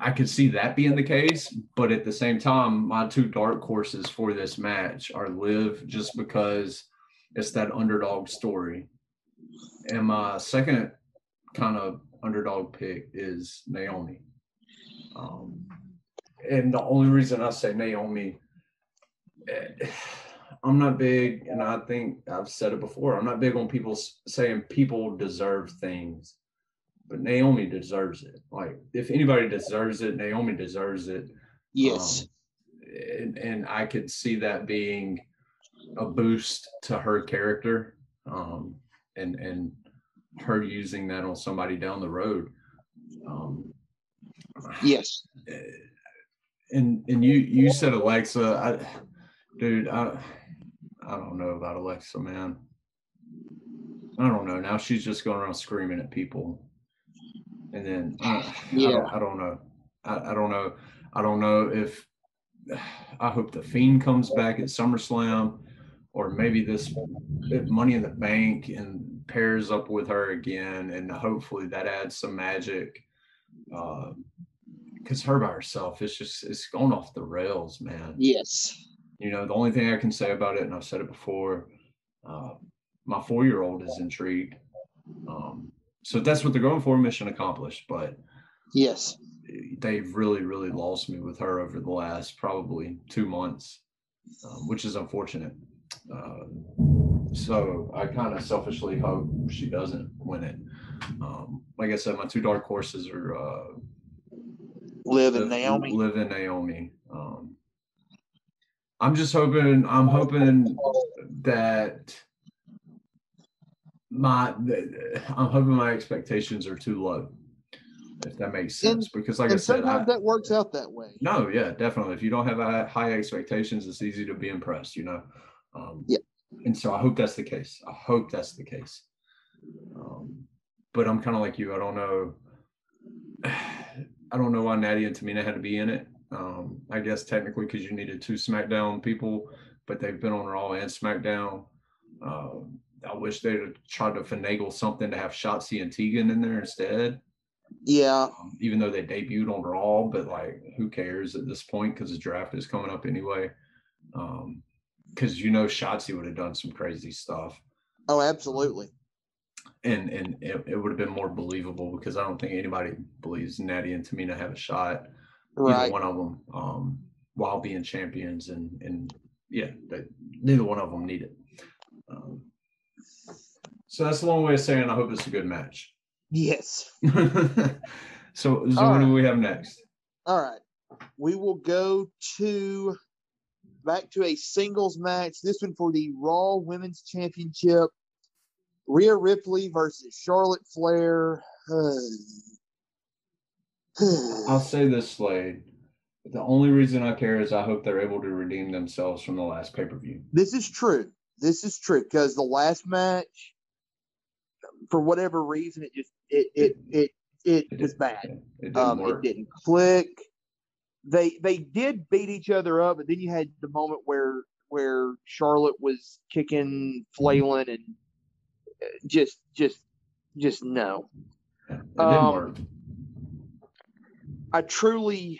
I could see that being the case, but at the same time, my two dark horses for this match are Liv, just because it's that underdog story. And my second kind of underdog pick is Naomi. Um, and the only reason I say Naomi, eh, I'm not big, and I think I've said it before. I'm not big on people saying people deserve things, but Naomi deserves it. Like if anybody deserves it, Naomi deserves it. Yes. Um, and, and I could see that being a boost to her character. Um, and and her using that on somebody down the road. Um, yes. And and you you said Alexa, I, dude, I I don't know about Alexa, man. I don't know. Now she's just going around screaming at people, and then uh, yeah, I don't, I don't know. I, I don't know. I don't know if I hope the Fiend comes back at SummerSlam, or maybe this Money in the Bank and pairs up with her again, and hopefully that adds some magic. Because uh, her by herself, it's just it's going off the rails, man. Yes. You know, the only thing I can say about it, and I've said it before, uh, my four year old is intrigued. Um, so that's what they're going for, mission accomplished. But yes, they've really, really lost me with her over the last probably two months, um, which is unfortunate. Uh, so I kind of selfishly hope she doesn't win it. Um, like I said, my two dark horses are uh, Liv and Naomi. Liv and Naomi. Um, I'm just hoping. I'm hoping that my. I'm hoping my expectations are too low. If that makes sense, and, because like I said, sometimes I, that works out that way. No, yeah, definitely. If you don't have high expectations, it's easy to be impressed. You know. Um, yeah and so I hope that's the case. I hope that's the case. Um, but I'm kind of like you. I don't know. I don't know why Natty and Tamina had to be in it. Um, I guess technically because you needed two SmackDown people, but they've been on Raw and SmackDown. Uh, I wish they'd have tried to finagle something to have Shotzi and Tegan in there instead. Yeah. Um, even though they debuted on Raw, but like, who cares at this point because the draft is coming up anyway. Um, because you know Shotzi would have done some crazy stuff. Oh, absolutely. And and it, it would have been more believable because I don't think anybody believes Natty and Tamina have a shot. Right. Either one of them, um, while being champions, and and yeah, they, neither one of them need it. Um, so that's a long way of saying I hope it's a good match. Yes. so, so what right. do we have next? All right. We will go to back to a singles match. This one for the Raw Women's Championship. Rhea Ripley versus Charlotte Flair. I'll say this, Slade. The only reason I care is I hope they're able to redeem themselves from the last pay per view. This is true. This is true because the last match, for whatever reason, it just it it it it, it was bad. It didn't, um, it didn't click. They they did beat each other up, but then you had the moment where where Charlotte was kicking, flailing, and uh, just just just no. Um, I truly,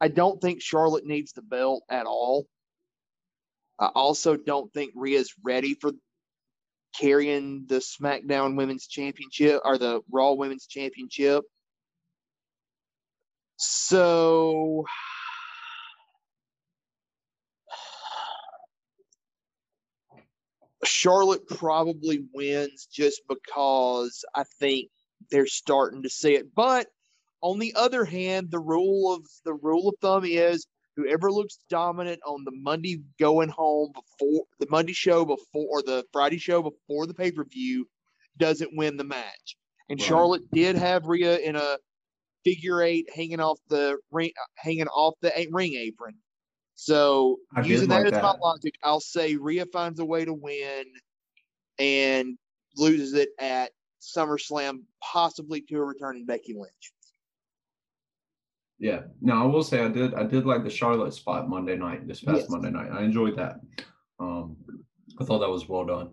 I don't think Charlotte needs the belt at all. I also don't think Rhea's ready for carrying the SmackDown Women's Championship or the Raw Women's Championship. So Charlotte probably wins just because I think they're starting to see it. But on the other hand, the rule of the rule of thumb is whoever looks dominant on the Monday going home before the Monday show before or the Friday show before the pay per view doesn't win the match. And right. Charlotte did have Rhea in a figure eight hanging off the ring, hanging off the ring apron. So I using that like as that. my logic, I'll say Rhea finds a way to win and loses it at SummerSlam, possibly to a returning Becky Lynch. Yeah. Now I will say I did I did like the Charlotte spot Monday night, this past yes. Monday night. I enjoyed that. Um I thought that was well done.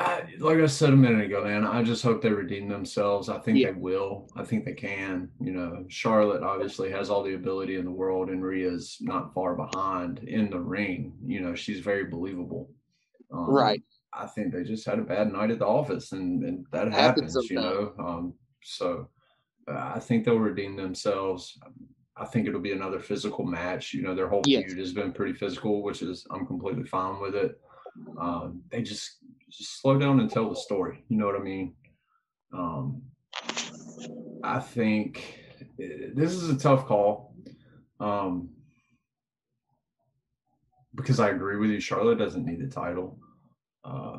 I, like I said a minute ago, man, I just hope they redeem themselves. I think yeah. they will. I think they can. You know, Charlotte obviously has all the ability in the world, and Rhea's not far behind in the ring. You know, she's very believable. Um, right. I think they just had a bad night at the office, and, and that happens. happens you know, um, so I think they'll redeem themselves. I think it'll be another physical match. You know, their whole yes. feud has been pretty physical, which is I'm completely fine with it. Um, they just just slow down and tell the story. You know what I mean? Um, I think eh, this is a tough call um, because I agree with you. Charlotte doesn't need the title, uh,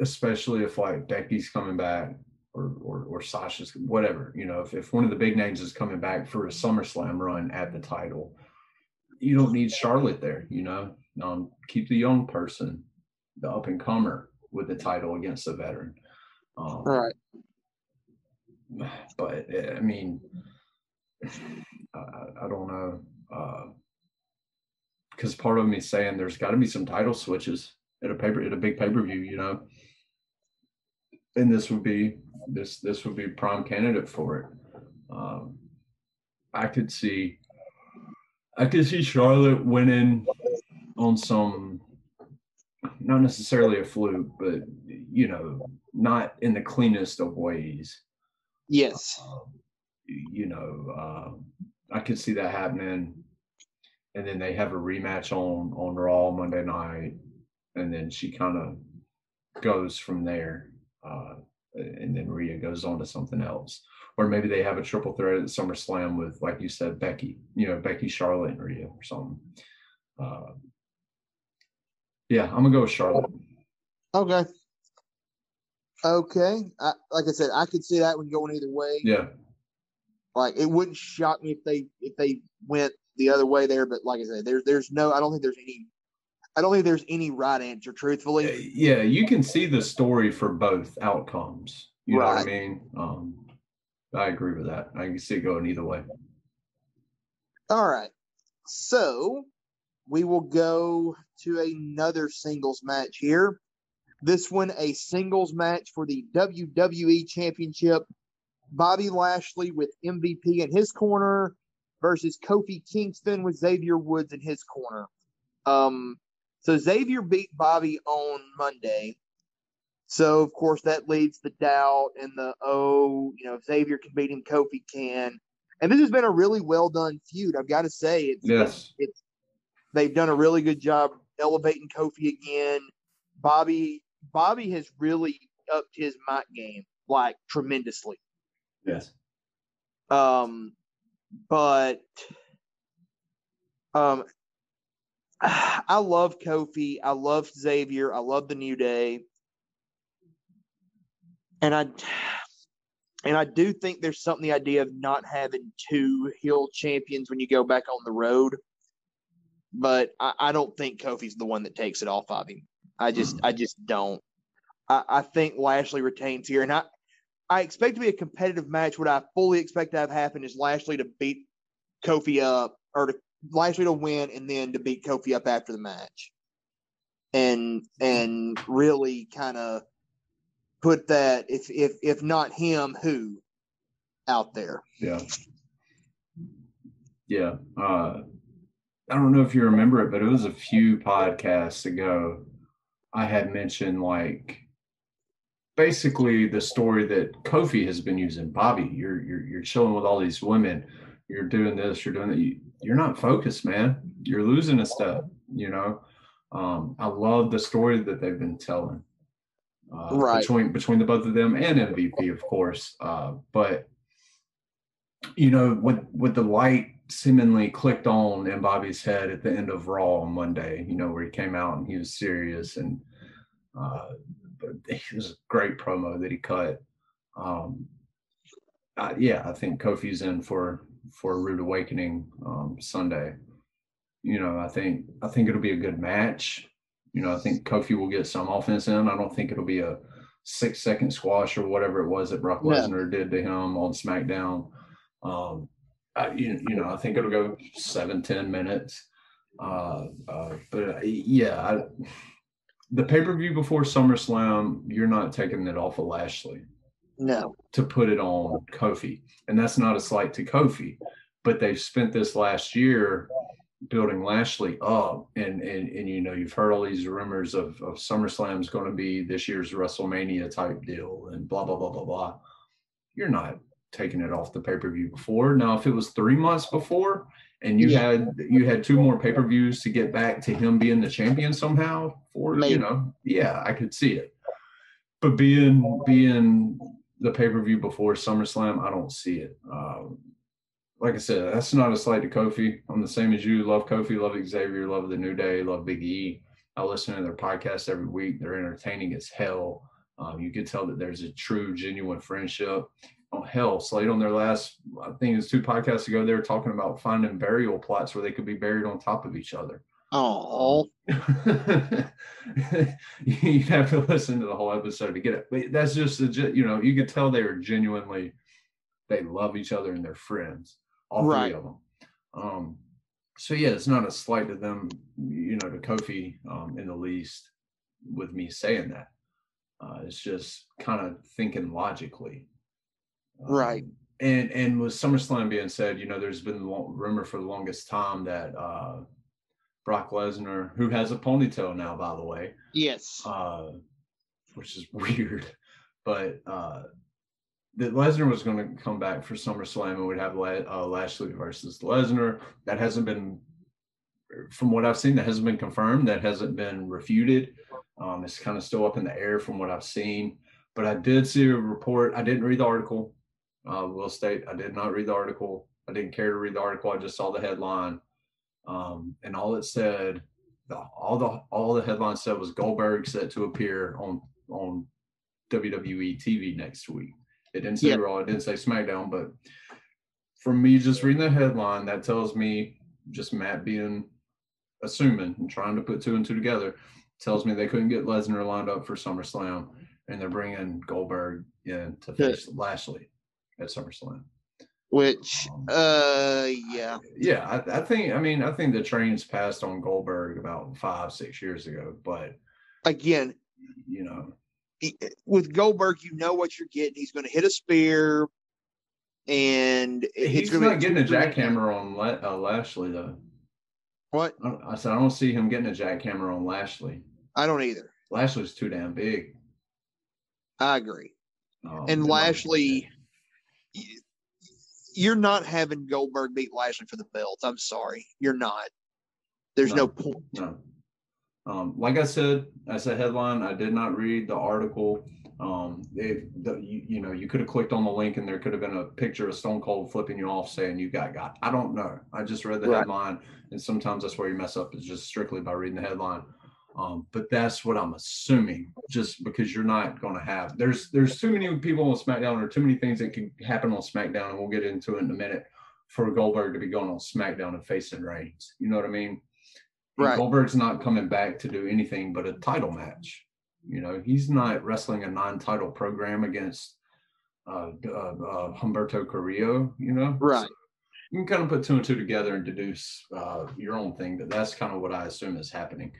especially if like Becky's coming back or, or or Sasha's whatever. You know, if, if one of the big names is coming back for a SummerSlam run at the title, you don't need Charlotte there. You know, um, keep the young person, the up and comer, with the title against the veteran. Um, right. But eh, I mean, I, I don't know. Because uh, part of me saying there's got to be some title switches at a paper at a big pay per view, you know. And this would be this this would be prime candidate for it. Um, I could see I could see Charlotte winning on some not necessarily a fluke, but you know, not in the cleanest of ways. Yes. Um, you know, uh, I could see that happening, and then they have a rematch on on Raw Monday night, and then she kind of goes from there, uh, and then Rhea goes on to something else, or maybe they have a triple threat at SummerSlam with, like you said, Becky, you know, Becky, Charlotte, and Rhea or something. Uh, yeah, I'm gonna go with Charlotte. Okay. Okay. I, like I said, I could see that one going either way. Yeah. Like it wouldn't shock me if they if they went the other way there, but like I said, there's there's no I don't think there's any I don't think there's any right answer, truthfully. Yeah, you can see the story for both outcomes. You right. know what I mean? Um, I agree with that. I can see it going either way. All right. So we will go to another singles match here. This one, a singles match for the WWE Championship. Bobby Lashley with MVP in his corner versus Kofi Kingston with Xavier Woods in his corner. Um, so Xavier beat Bobby on Monday. So of course that leads the doubt and the oh, you know, if Xavier can beat him, Kofi can. And this has been a really well done feud. I've got to say, it's yes. it's They've done a really good job elevating Kofi again. Bobby Bobby has really upped his mic game like tremendously. Yes. Um, but um, I love Kofi. I love Xavier. I love the New Day, and I and I do think there's something the idea of not having two heel champions when you go back on the road. But I, I don't think Kofi's the one that takes it off of him. I just I just don't. I, I think Lashley retains here, and I I expect to be a competitive match. What I fully expect to have happen is Lashley to beat Kofi up, or to Lashley to win, and then to beat Kofi up after the match, and and really kind of put that if if if not him, who out there? Yeah. Yeah. Uh, I don't know if you remember it, but it was a few podcasts ago. I had mentioned like basically the story that Kofi has been using. Bobby, you're you're you're chilling with all these women. You're doing this. You're doing that. You, you're not focused, man. You're losing a step. You know. Um, I love the story that they've been telling. Uh, Right. Between between the both of them and MVP, of course. Uh, but you know, with with the light seemingly clicked on in Bobby's head at the end of Raw on Monday, you know, where he came out and he was serious and uh, but it was a great promo that he cut. Um, yeah, I think Kofi's in for for a rude awakening um, Sunday. You know, I think I think it'll be a good match. You know, I think Kofi will get some offense in. I don't think it'll be a six second squash or whatever it was that Brock. Lesnar did to him on SmackDown. Um, I, you, you know, I think it'll go seven ten minutes. Uh, uh, but uh, yeah, I, the pay per view before SummerSlam, you're not taking it off of Lashley No. to put it on Kofi. And that's not a slight to Kofi, but they've spent this last year building Lashley up. And, and, and you know, you've heard all these rumors of, of SummerSlam is going to be this year's WrestleMania type deal and blah, blah, blah, blah, blah. You're not taking it off the pay per view before. Now, if it was three months before, and you Yeah. had you had two more pay per views to get back to him being the champion somehow, for Maybe. you know, yeah, I could see it. But being being the pay per view before SummerSlam, I don't see it. Um, like I said, that's not a slight to Kofi. I'm the same as you. Love Kofi, love Xavier, love the New Day, love Big E. I listen to their podcast every week. They're entertaining as hell. Um, you could tell that there's a true, genuine friendship. Oh hell, Slade on their last, I think it was two podcasts ago, they were talking about finding burial plots where they could be buried on top of each other. Oh, you'd have to listen to the whole episode to get it. But that's just ge- you know, you could tell they are genuinely they love each other and they're friends, all Right. three of them. Um, so yeah, it's not a slight to them, you know, to Kofi um, in the least with me saying that. Uh, it's just kind of thinking logically. Right. Um, and and with SummerSlam being said, you know, there's been rumor for the longest time that uh, Brock Lesnar, who has a ponytail now, by the way, yes. uh, which is weird, but uh, that Lesnar was going to come back for SummerSlam and would have uh, Lashley versus Lesnar. That hasn't been, from what I've seen, that hasn't been confirmed. That hasn't been refuted. Um, it's kind of still up in the air from what I've seen. But I did see a report. I didn't read the article. Uh, will state I did not read the article. I didn't care to read the article. I just saw the headline, um, and all it said, the, all the all the headline said was Goldberg set to appear on on WWE TV next week. It didn't say Yeah. Raw. It didn't say SmackDown. But from me just reading the headline, that tells me just Matt being assuming and trying to put two and two together tells me they couldn't get Lesnar lined up for SummerSlam, and they're bringing Goldberg in to face Lashley at SummerSlam. Which, uh, yeah. yeah, I, I think. I mean, I think the train's passed on Goldberg about five, six years ago. But Again, you know, with Goldberg, you know what you're getting. He's going to hit a spear, and he's gonna be getting a jackhammer on La- uh, Lashley though. What? I, I said I don't see him getting a jackhammer on Lashley. I don't either. Lashley's too damn big. I agree. Um, And Lashley, you're not having Goldberg beat Lashley for the belt. I'm sorry, you're not. There's no, No. point. No. Um, like I said, as a headline, I did not read the article. Um, it, the, you, you know, you could have clicked on the link and there could have been a picture of Stone Cold flipping you off saying you got got. I don't know. I just read the Right. headline, and sometimes that's where you mess up is just strictly by reading the headline. Um, but that's what I'm assuming, just because you're not going to have. There's there's too many people on SmackDown, or too many things that can happen on SmackDown, and we'll get into it in a minute. For Goldberg to be going on SmackDown and facing Reigns, you know what I mean? Right. Goldberg's not coming back to do anything but a title match. You know, he's not wrestling a non-title program against uh, uh, uh, Humberto Carrillo. You know, Right. So you can kind of put two and two together and deduce uh, your own thing. But that's kind of what I assume is happening.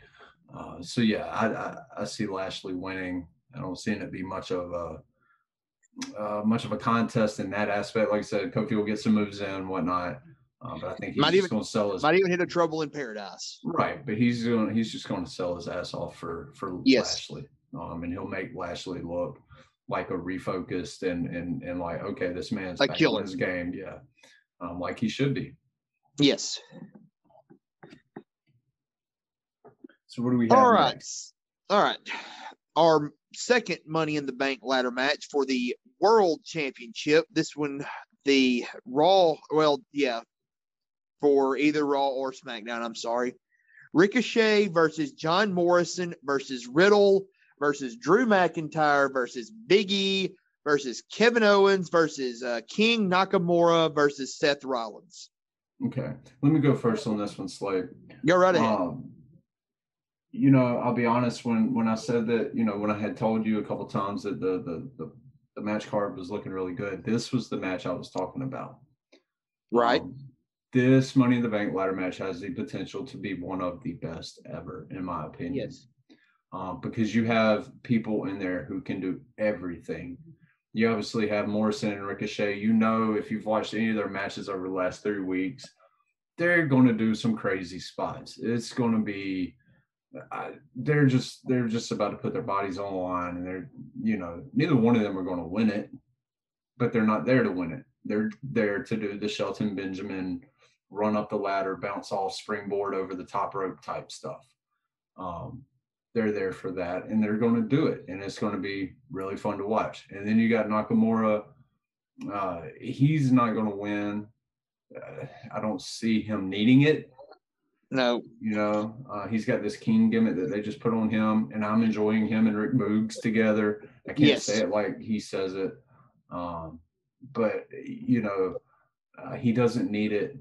Uh, so yeah, I, I I see Lashley winning. I don't see it be much of a uh, much of a contest in that aspect. Like I said, Kofi will get some moves in, and whatnot. Uh, but I think he's Might just going to sell his Might even hit a trouble in paradise. Right, but he's going he's just going to sell his ass off for for Yes. Lashley. Um, and he'll make Lashley look like a refocused and and and like okay, this man's killer. in his game, yeah, um, like he should be. Yes. So what do we have? All right. next? All right. Our second Money in the Bank ladder match for the World Championship. This one, the Raw, well, yeah, for either Raw or SmackDown. I'm sorry. Ricochet versus John Morrison versus Riddle versus Drew McIntyre versus Big E versus Kevin Owens versus uh, King Nakamura versus Seth Rollins. Okay, let me go first on this one, Slade. Go right ahead. Um, you know, I'll be honest. When when I said that, you know, when I had told you a couple times that the the the, the match card was looking really good, this was the match I was talking about. right. Um, this Money in the Bank ladder match has the potential to be one of the best ever, in my opinion. yes. Um, because you have people in there who can do everything. You obviously have Morrison and Ricochet. You know, if you've watched any of their matches over the last three weeks, they're going to do some crazy spots. It's going to be, I, they're just they're just about to put their bodies on the line, and they're you know neither one of them are going to win it, but they're not there to win it. They're there to do the Shelton Benjamin run up the ladder, bounce off, springboard over the top rope type stuff. Um, they're there for that, and they're going to do it, and it's going to be really fun to watch. And then you got Nakamura. Uh, he's not going to win. Uh, I don't see him needing it. No. You know, uh, he's got this king gimmick that they just put on him, and I'm enjoying him and Rick Boogs together. I can't Yes. say it like he says it, um, but you know, uh, he doesn't need it.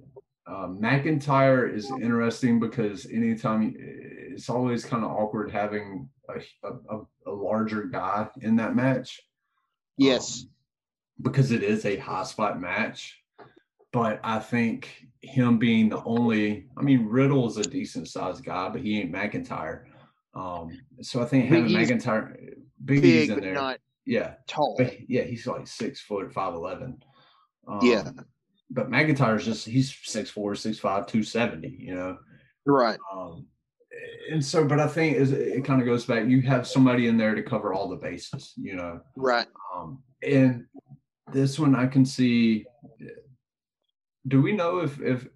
Uh, McIntyre is interesting because anytime it's always kind of awkward having a, a, a larger guy in that match. Yes. um, because it is a high spot match. But I think him being the only, I mean, Riddle is a decent sized guy, but he ain't McIntyre. Um, so I think having Big E's McIntyre, Big Big, in there, yeah, tall. but yeah, he's like six foot, five eleven. Um, Yeah. but McIntyre's just he's six four, six five, two seventy. You know, Right. um, and so, but I think is it kind of goes back. You have somebody in there to cover all the bases. You know, Right. um, and this one I can see. Do we know if if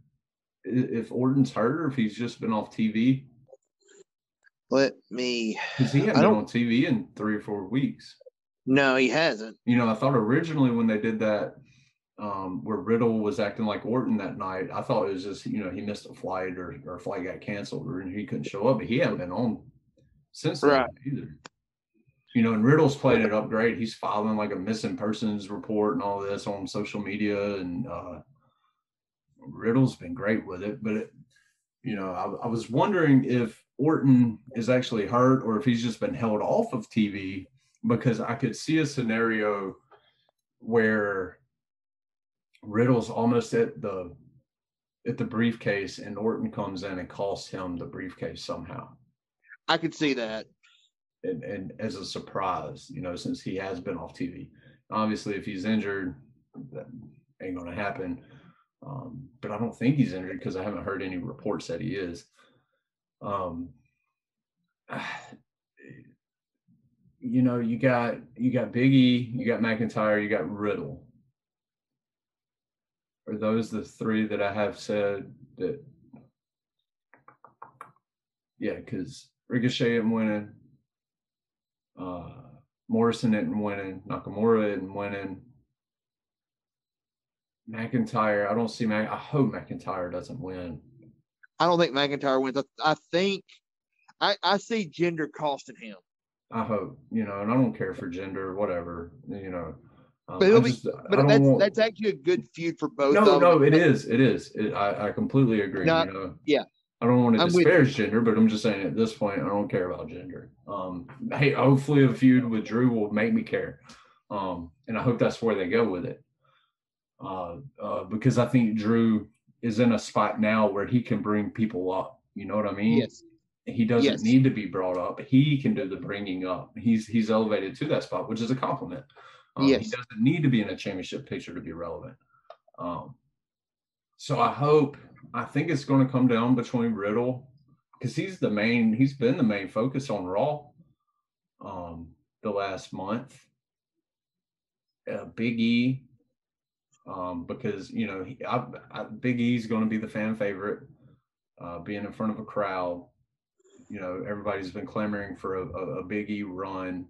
if Orton's hurt or if he's just been off TV? Let me. Because he I hadn't been on TV in three or four weeks. No, he hasn't. You know, I thought originally when they did that, um, where Riddle was acting like Orton that night, I thought it was just you know he missed a flight or or a flight got canceled or he couldn't show up, but he hadn't been on since then Right. either. You know, and Riddle's played it up great. He's filing like a missing persons report and all this on social media, and uh, Riddle's been great with it. But it, you know, I, I was wondering if Orton is actually hurt or if he's just been held off of TV because I could see a scenario where Riddle's almost at the at the briefcase and Orton comes in and costs him the briefcase somehow. I could see that. And, and as a surprise, you know, since he has been off TV. Obviously, if he's injured, that ain't going to happen. Um, but I don't think he's injured because I haven't heard any reports that he is. Um, you know, you got you got Biggie, you got McIntyre, you got Riddle. Are those the three that I have said that? Yeah, because Ricochet and winning. Uh, Morrison isn't winning. Nakamura isn't winning. McIntyre, I don't see Mac. I hope McIntyre doesn't win. I don't think McIntyre wins. I, I think I, I see Jinder costing him. I hope you know, and I don't care for Jinder, whatever you know. Um, but, be, just, but that's want, that's actually a good feud for both. No, no, it is, it is. It, I, I completely agree. No, you know? Yeah, I don't want to disparage Jinder, but I'm just saying at this point, I don't care about Jinder. Um, hey, hopefully a feud with Drew will make me care, um, and I hope that's where they go with it. Uh, uh, because I think Drew is in a spot now where he can bring people up. You know what I mean? Yes. He doesn't yes. need to be brought up. He can do the bringing up. He's he's elevated to that spot, which is a compliment. Um, yes. He doesn't need to be in a championship picture to be relevant. Um, so I hope, I think it's going to come down between Riddle because he's the main, he's been the main focus on Raw um, the last month. Uh, Big E, um, because you know he, I, I, Big E's going to be the fan favorite, uh, being in front of a crowd. You know, everybody's been clamoring for a, a, a Big E run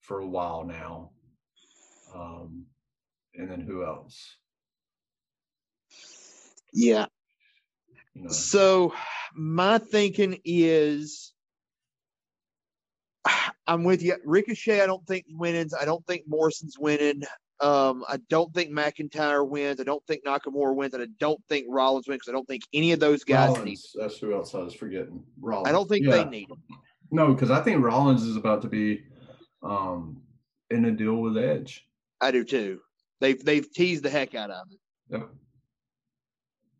for a while now. Um, and then who else? Yeah. You know. So my thinking is I'm with you. Ricochet, I don't think wins. I don't think Morrison's winning. Um, I don't think McIntyre wins. I don't think Nakamura wins, and I don't think Rollins wins because I don't think any of those guys Rollins, need. That's who else I was forgetting. Rollins. I don't think yeah. they need him. No, because I think Rollins is about to be um, in a deal with Edge. I do too. They've they've teased the heck out of it. Yep.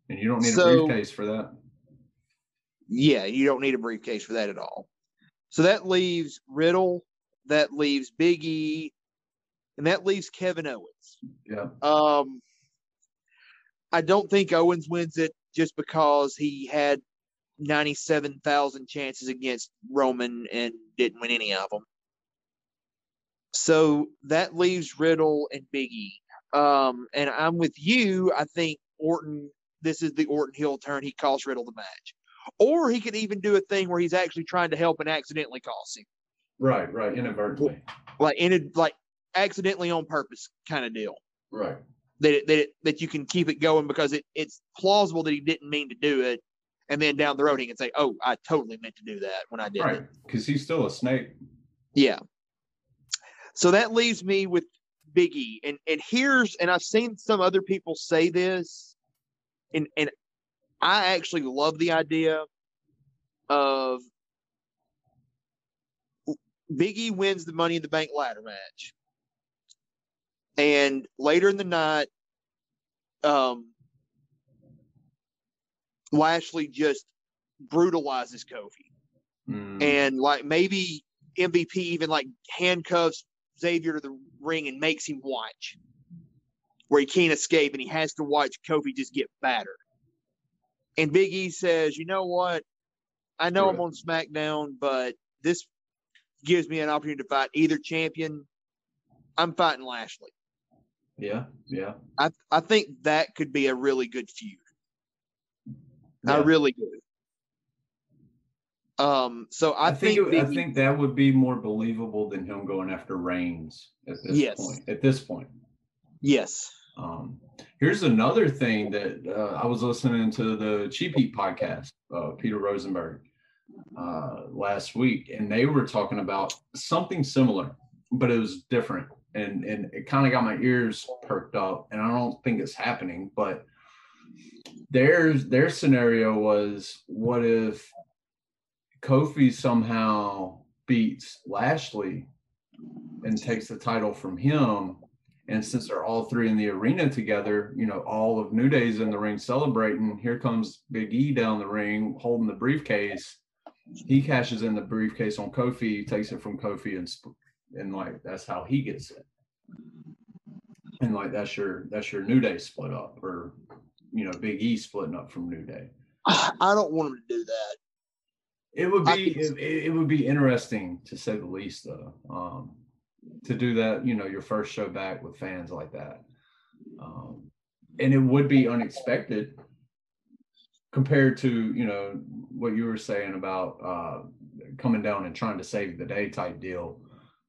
And you don't need so, a briefcase for that. Yeah, you don't need a briefcase for that at all. So that leaves Riddle, that leaves Big E, and that leaves Kevin Owens. Yeah. Um, I don't think Owens wins it just because he had 97,000 chances against Roman and didn't win any of them. So that leaves Riddle and Big E. Um, and I'm with you. I think Orton, this is the Orton heel turn. He costs Riddle the match. Or he could even do a thing where he's actually trying to help and accidentally cost him. Right, right, inadvertently. Like in it, like accidentally on purpose kind of deal. Right. That it, that it, that you can keep it going because it, it's plausible that he didn't mean to do it, and then down the road he can say, "Oh, I totally meant to do that when I did right. it." Because he's still a snake. Yeah. So that leaves me with Biggie. And and here's and I've seen some other people say this, and and I actually love the idea of Biggie wins the Money in the Bank ladder match, and later in the night, um, Lashley just brutalizes Kofi, mm. and like maybe MVP even like handcuffs Xavier to the ring and makes him watch where he can't escape and he has to watch Kofi just get battered. And Big E says, you know what? I know right. I'm on SmackDown, but this gives me an opportunity to fight either champion. I'm fighting Lashley. Yeah, yeah. I I think that could be a really good feud. Yeah. I really do. Um, so I, I think, think it, I think that would be more believable than him going after Reigns at this yes. point. At this point, yes. Um, here's another thing that uh, I was listening to the Cheap Heat podcast, uh, Peter Rosenberg, uh, last week, and they were talking about something similar, but it was different, and and it kind of got my ears perked up. And I don't think it's happening, but their their scenario was, what if Kofi somehow beats Lashley and takes the title from him. And since they're all three in the arena together, you know, all of New Day's in the ring celebrating. Here comes Big E down the ring holding the briefcase. He cashes in the briefcase on Kofi, takes it from Kofi, and and like that's how he gets it. And like that's your that's your New Day split up, or you know, Big E splitting up from New Day. I don't want him to do that. It would be it, it, would be interesting to say the least, though, um, to do that. You know, your first show back with fans like that, um, and it would be unexpected compared to you know what you were saying about uh, coming down and trying to save the day type deal.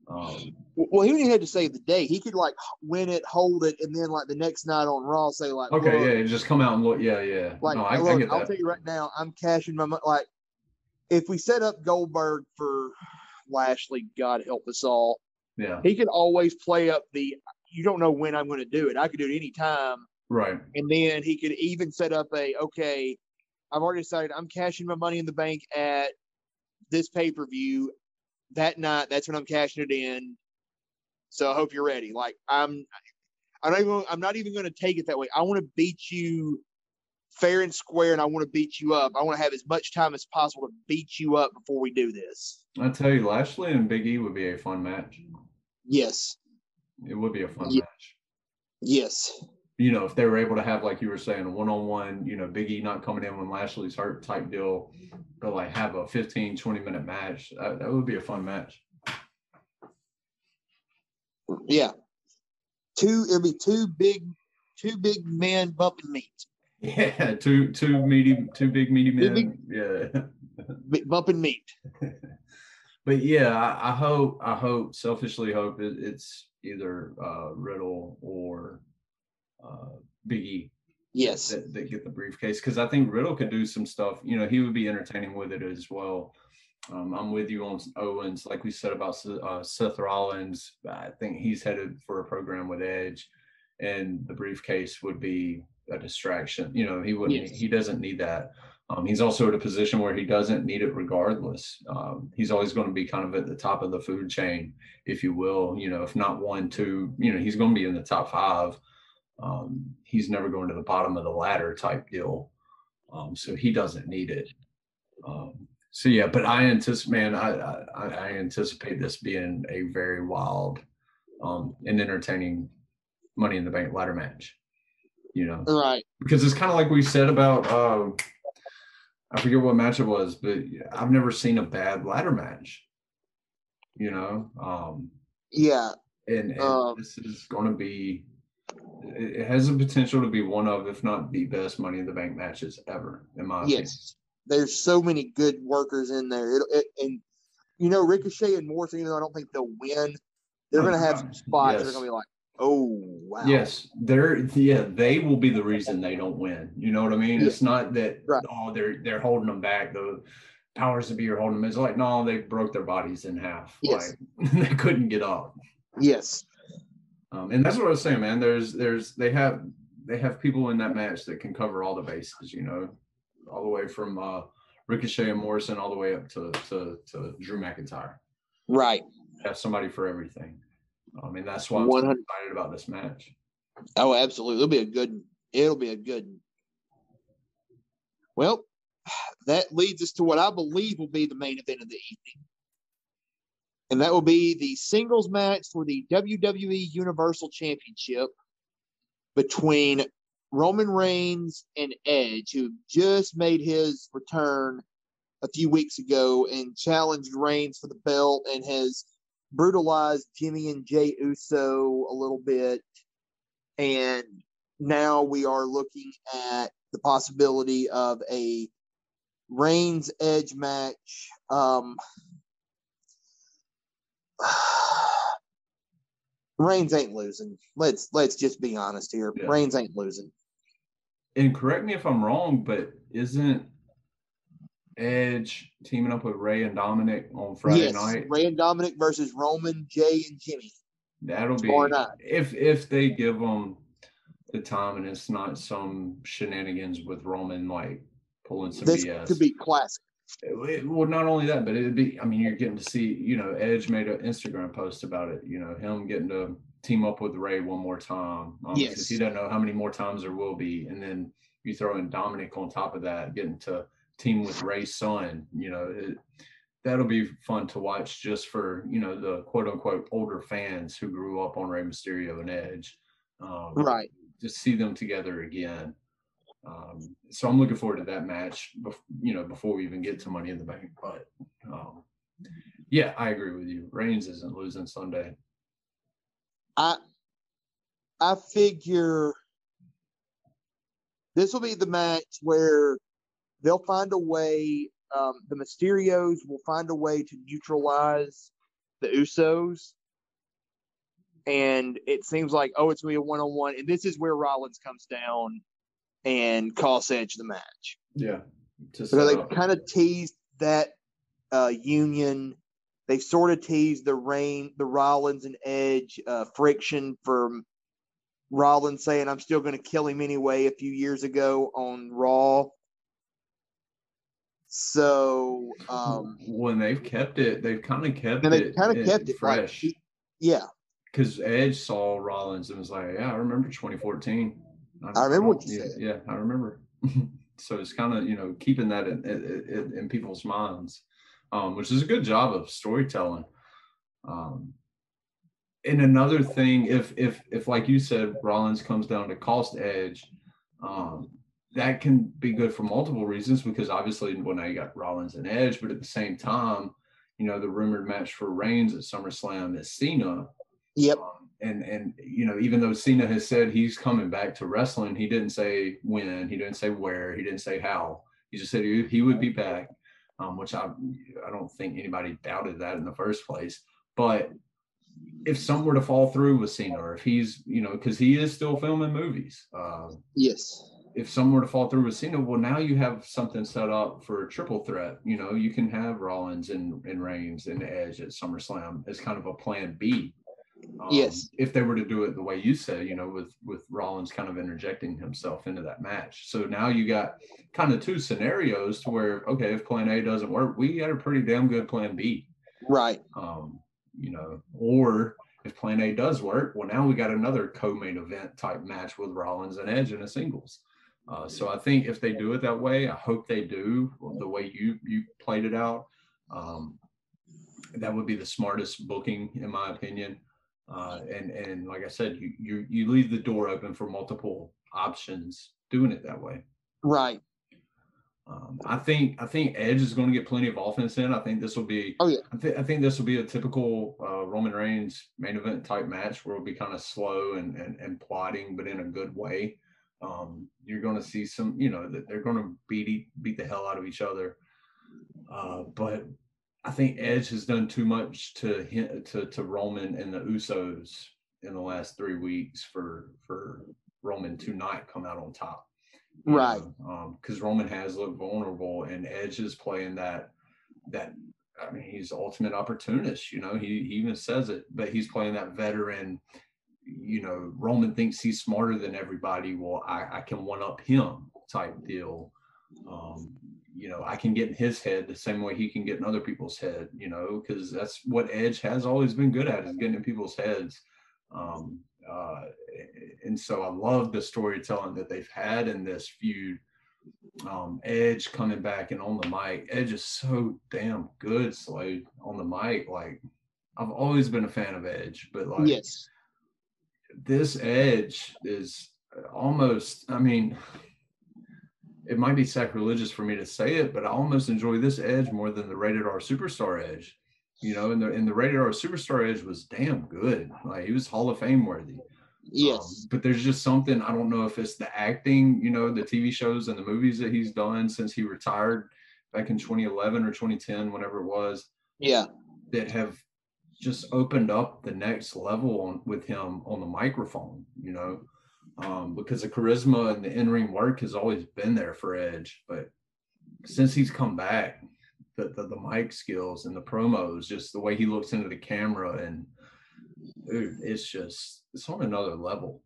Um, Well, he didn't have to save the day. He could like win it, hold it, and then like the next night on Raw say like, Okay, "Look, yeah, just come out and look. Yeah, yeah. Like, no, I, I look, get I'll tell you right now, I'm cashing my money. Like, if we set up Goldberg for Lashley, God help us all, Yeah, he could always play up the. You don't know when I'm going to do it. I could do it anytime, right. and then he could even set up a okay. I've already decided I'm cashing my money in the bank at this pay per view that night. That's when I'm cashing it in. So I hope you're ready. Like I'm, I'm not even. I'm not even going to take it that way. I want to beat you fair and square, and I want to beat you up. I want to have as much time as possible to beat you up before we do this. I tell you, Lashley and Big E would be a fun match. Yes. It would be a fun Yeah. match. Yes. You know, if they were able to have, like you were saying, a one-on-one, you know, Big E not coming in when Lashley's hurt type deal, but like have a 15, 20 minute match. That, that would be a fun match. Yeah. Two. It'll be two big, two big men bumping meat. Yeah, two two meaty, two big meaty men. big- Yeah. Bumping meat. but yeah, I, I hope, I hope, selfishly hope it, it's either uh, Riddle or uh, Big E Yes. that, that get the briefcase because I think Riddle could do some stuff. You know, he would be entertaining with it as well. Um, I'm with you on Owens, like we said about uh, Seth Rollins. I think he's headed for a program with Edge, and the briefcase would be a distraction. You know, he wouldn't. Yes. He doesn't need that. Um, he's also at a position where he doesn't need it regardless. Um, he's always going to be kind of at the top of the food chain, if you will. You know, if not one, two. You know, he's going to be in the top five um, he's never going to the bottom of the ladder type deal. Um, so he doesn't need it. Um, so yeah, but I anticipate, man, I, I, I anticipate this being a very wild um, and entertaining Money in the Bank ladder match. You know, Right. because it's kind of like we said about uh, I forget what match it was, but I've never seen a bad ladder match. You know, um, Yeah. and, and Um, this is going to be it has the potential to be one of if not the best money in the bank matches ever in my opinion Yes. There's so many good workers in there. It, it, and you know, Ricochet and Morrison, even though I don't think they'll win, they're Oh, going to have some spots They're going to be like, oh wow. yes they're yeah they will be the reason they don't win you know what i mean Yeah. it's not that Right. oh they're they're holding them back the powers to be are holding them it's like no they broke their bodies in half Yes. like they couldn't get up Yes. Um, and that's what i was saying man there's there's they have they have people in that match that can cover all the bases you know all the way from uh ricochet and morrison all the way up to to, to drew mcintyre Right. have somebody for everything. I mean, that's why I'm so excited about this match. Oh, absolutely. It'll be a good. It'll be a good. Well, that leads us to what I believe will be the main event of the evening, and that will be the singles match for the WWE Universal Championship between Roman Reigns and Edge, who just made his return a few weeks ago and challenged Reigns for the belt and has brutalized Jimmy and Jay Uso a little bit. And now we are looking at the possibility of a Reigns Edge match. Um, Reigns ain't losing. Let's let's just be honest here. Yeah. Reigns ain't losing. And correct me if I'm wrong, but isn't Edge teaming up with Rey and Dominic on Friday yes, night? Rey and Dominic versus Roman, Jay, and Jimmy. That'll be Or not. if if they give them the time and it's not some shenanigans with Roman like pulling some This BS. could be classic. It- well, not only that, but it'd be. I mean, you're getting to see. You know, Edge made an Instagram post about it. You know, him getting to team up with Rey one more time. Um, Yes. Because he doesn't know how many more times there will be, and then you throw in Dominic on top of that, getting to team with Rey's son. You know, it, that'll be fun to watch just for you know the quote unquote older fans who grew up on Rey Mysterio and Edge. Um, Right. just see them together again. Um, so I'm looking forward to that match. You know, before we even get to Money in the Bank. But um, yeah, I agree with you. Reigns isn't losing Sunday. I I figure this will be the match where they'll find a way. Um, the Mysterios will find a way to neutralize the Usos, and it seems like oh it's gonna be a one on one, and this is where Rollins comes down and costs Edge the match. Yeah, so they kind of teased that uh, union. They sort of teased the rain, the Rollins and Edge uh, friction from Rollins saying I'm still going to kill him anyway a few years ago on Raw. So um, when they've kept it, they've kind of kept and it. They kind of kept it fresh. Like, yeah, because Edge saw Rollins and was like, "Yeah, I remember 2014. I, I remember what you yeah, said. Yeah, I remember." so it's kind of you know keeping that in, in, in people's minds, um, which is a good job of storytelling. Um, and another thing, if if if like you said, Rollins comes down to cost Edge, um, that can be good for multiple reasons because obviously well now you got Rollins and Edge, but at the same time, you know the rumored match for Reigns at SummerSlam is Cena. Yep. Um, and and you know even though Cena has said he's coming back to wrestling, he didn't say when, he didn't say where, he didn't say how. He just said he, he would be back, um, which I I don't think anybody doubted that in the first place. But if some were to fall through with Cena, or if he's you know because he is still filming movies. Uh, yes. If some were to fall through with Cena, well, now you have something set up for a triple threat. You know, you can have Rollins and, and Reigns and Edge at SummerSlam as kind of a plan B um, yes. If they were to do it the way you said, you know, with with Rollins kind of interjecting himself into that match. So now you got kind of two scenarios to where, okay, if plan A doesn't work, we got a pretty damn good plan B. Right. Um, you know, or if plan A does work, well, now we got another co-main event type match with Rollins and Edge in a singles. Uh, so I think if they do it that way, I hope they do the way you you played it out. Um, that would be the smartest booking, in my opinion. Uh, and and like I said, you you you leave the door open for multiple options doing it that way. Right. Um, I think I think Edge is going to get plenty of offense in. I think this will be. Oh yeah. I, th- I think this will be a typical uh, Roman Reigns main event type match where it'll be kind of slow and, and and plotting, but in a good way. Um, you're going to see some, you know, that they're going to beat beat the hell out of each other. Uh, but I think Edge has done too much to to to Roman and the Usos in the last three weeks for for Roman to not come out on top. Right. Because um, Roman has looked vulnerable, and Edge is playing that that. I mean, he's ultimate opportunist. You know, he, he even says it, but he's playing that veteran. You know, Roman thinks he's smarter than everybody. Well, I, I can one up him type deal. Um, you know, I can get in his head the same way he can get in other people's head, you know, because that's what Edge has always been good at is getting in people's heads. Um, uh, and so I love the storytelling that they've had in this feud. Um, Edge coming back and on the mic. Edge is so damn good, Slade, on the mic. Like, I've always been a fan of Edge, but like, yes, this Edge is almost, I mean, it might be sacrilegious for me to say it, but I almost enjoy this edge more than the rated R superstar edge. You know, and the and the rated R superstar edge was damn good. Like he was Hall of Fame worthy. Yes. Um, but there's just something I don't know if it's the acting, you know, the TV shows and the movies that he's done since he retired back in 2011 or 2010, whenever it was. Yeah. That have just opened up the next level on with him on the microphone, you know um, because the charisma and the in-ring work has always been there for Edge. But since he's come back, the, the, the mic skills and the promos, just the way he looks into the camera, and dude, it's just it's on another level.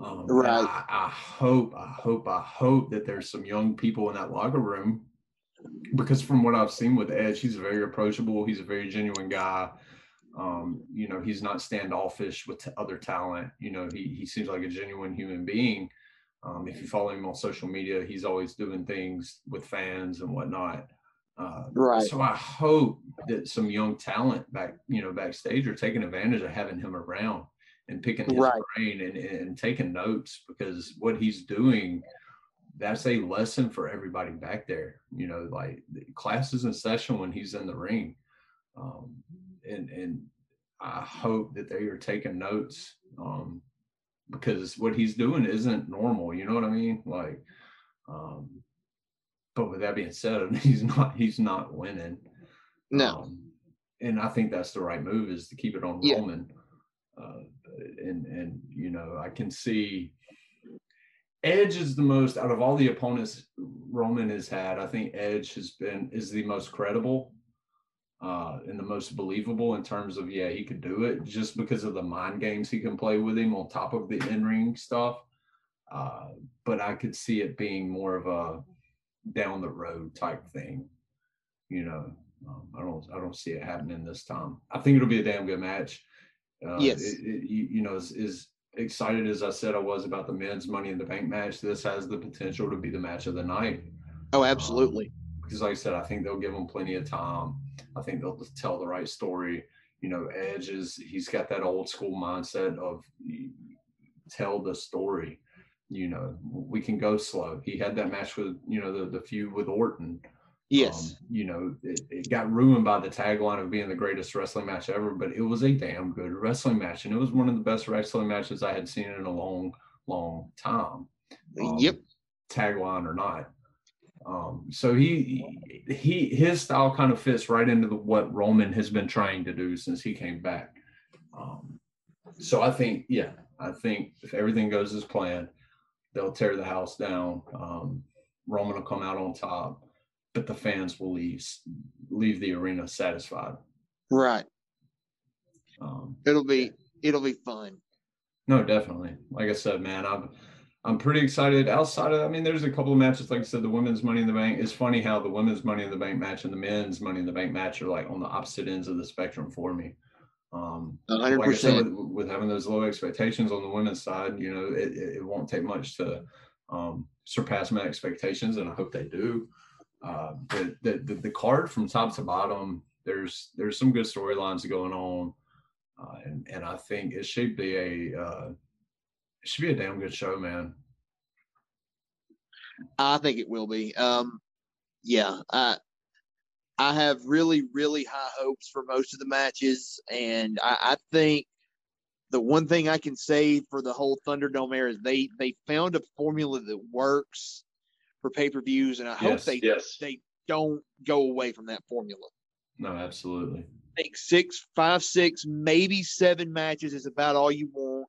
Um, right. I, I hope, I hope, I hope that there's some young people in that locker room because from what I've seen with Edge, he's very approachable. He's a very genuine guy. Um, you know, he's not standoffish with t- other talent. You know, he he seems like a genuine human being. Um, if you follow him on social media, he's always doing things with fans and whatnot. Uh, right. So I hope that some young talent back, you know, backstage are taking advantage of having him around and picking his right. brain and, and taking notes because what he's doing, that's a lesson for everybody back there. You know, like classes in session when he's in the ring. Um, and and I hope that they are taking notes um, because what he's doing isn't normal. You know what I mean? Like, um, but with that being said, he's not he's not winning. No. Um, and I think that's the right move is to keep it on yeah. Roman. Uh, and and you know I can see Edge is the most out of all the opponents Roman has had. I think Edge has been is the most credible uh, and the most believable in terms of yeah he could do it just because of the mind games he can play with him on top of the in ring stuff. Uh, but I could see it being more of a down the road type thing. You know, um, I don't I don't see it happening this time. I think it'll be a damn good match. Uh, yes, it, it, you, you know, is, is excited as I said I was about the men's Money in the Bank match, this has the potential to be the match of the night. Oh, absolutely. Um, because, like I said, I think they'll give them plenty of time. I think they'll tell the right story. You know, Edge is he's got that old school mindset of tell the story. You know, we can go slow. He had that match with you know the the feud with Orton Yes. Um, you know, it, it, got ruined by the tagline of being the greatest wrestling match ever, but it was a damn good wrestling match. And it was one of the best wrestling matches I had seen in a long, long time. Um, yep. Tagline or not. Um, so he, he, his style kind of fits right into the, what Roman has been trying to do since he came back. Um, so I think, yeah, I think if everything goes as planned, they'll tear the house down. Um, Roman will come out on top but the fans will leave leave the arena satisfied. Right. Um, it'll be it'll be fun. No, definitely. Like I said, man, I'm I'm pretty excited. Outside of, I mean, there's a couple of matches. Like I said, the women's Money in the Bank. It's funny how the women's Money in the Bank match and the men's Money in the Bank match are like on the opposite ends of the spectrum for me. Um, 100%. Like said, with, with, having those low expectations on the women's side, you know, it, it won't take much to um, surpass my expectations, and I hope they do uh, the, the the card from top to bottom, there's there's some good storylines going on, uh, and and I think it should be a uh, should be a damn good show, man. I think it will be. Um, yeah, I I have really really high hopes for most of the matches, and I, I think the one thing I can say for the whole Thunderdome era is they they found a formula that works for pay per views, and I hope they yes. they don't go away from that formula. No, absolutely. I think six, five, six, maybe seven matches is about all you want.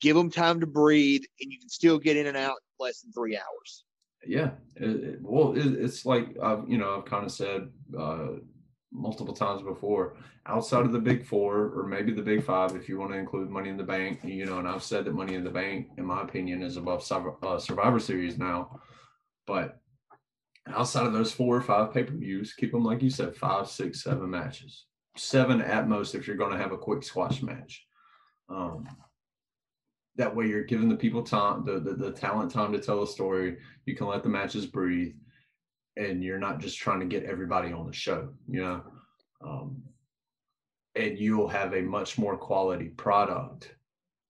Give them time to breathe, and you can still get in and out in less than three hours. Yeah, it, it, well, it, it's like I've you know I've kind of said uh, multiple times before. Outside of the big four, or maybe the big five, if you want to include Money in the Bank, you know, and I've said that Money in the Bank, in my opinion, is above uh, Survivor Series now. But outside of those four or five pay per views, keep them like you said, five, six, seven matches, seven at most if you're going to have a quick squash match. Um, that way, you're giving the people time, the, the the talent time to tell a story. You can let the matches breathe, and you're not just trying to get everybody on the show. You know. Um, and you'll have a much more quality product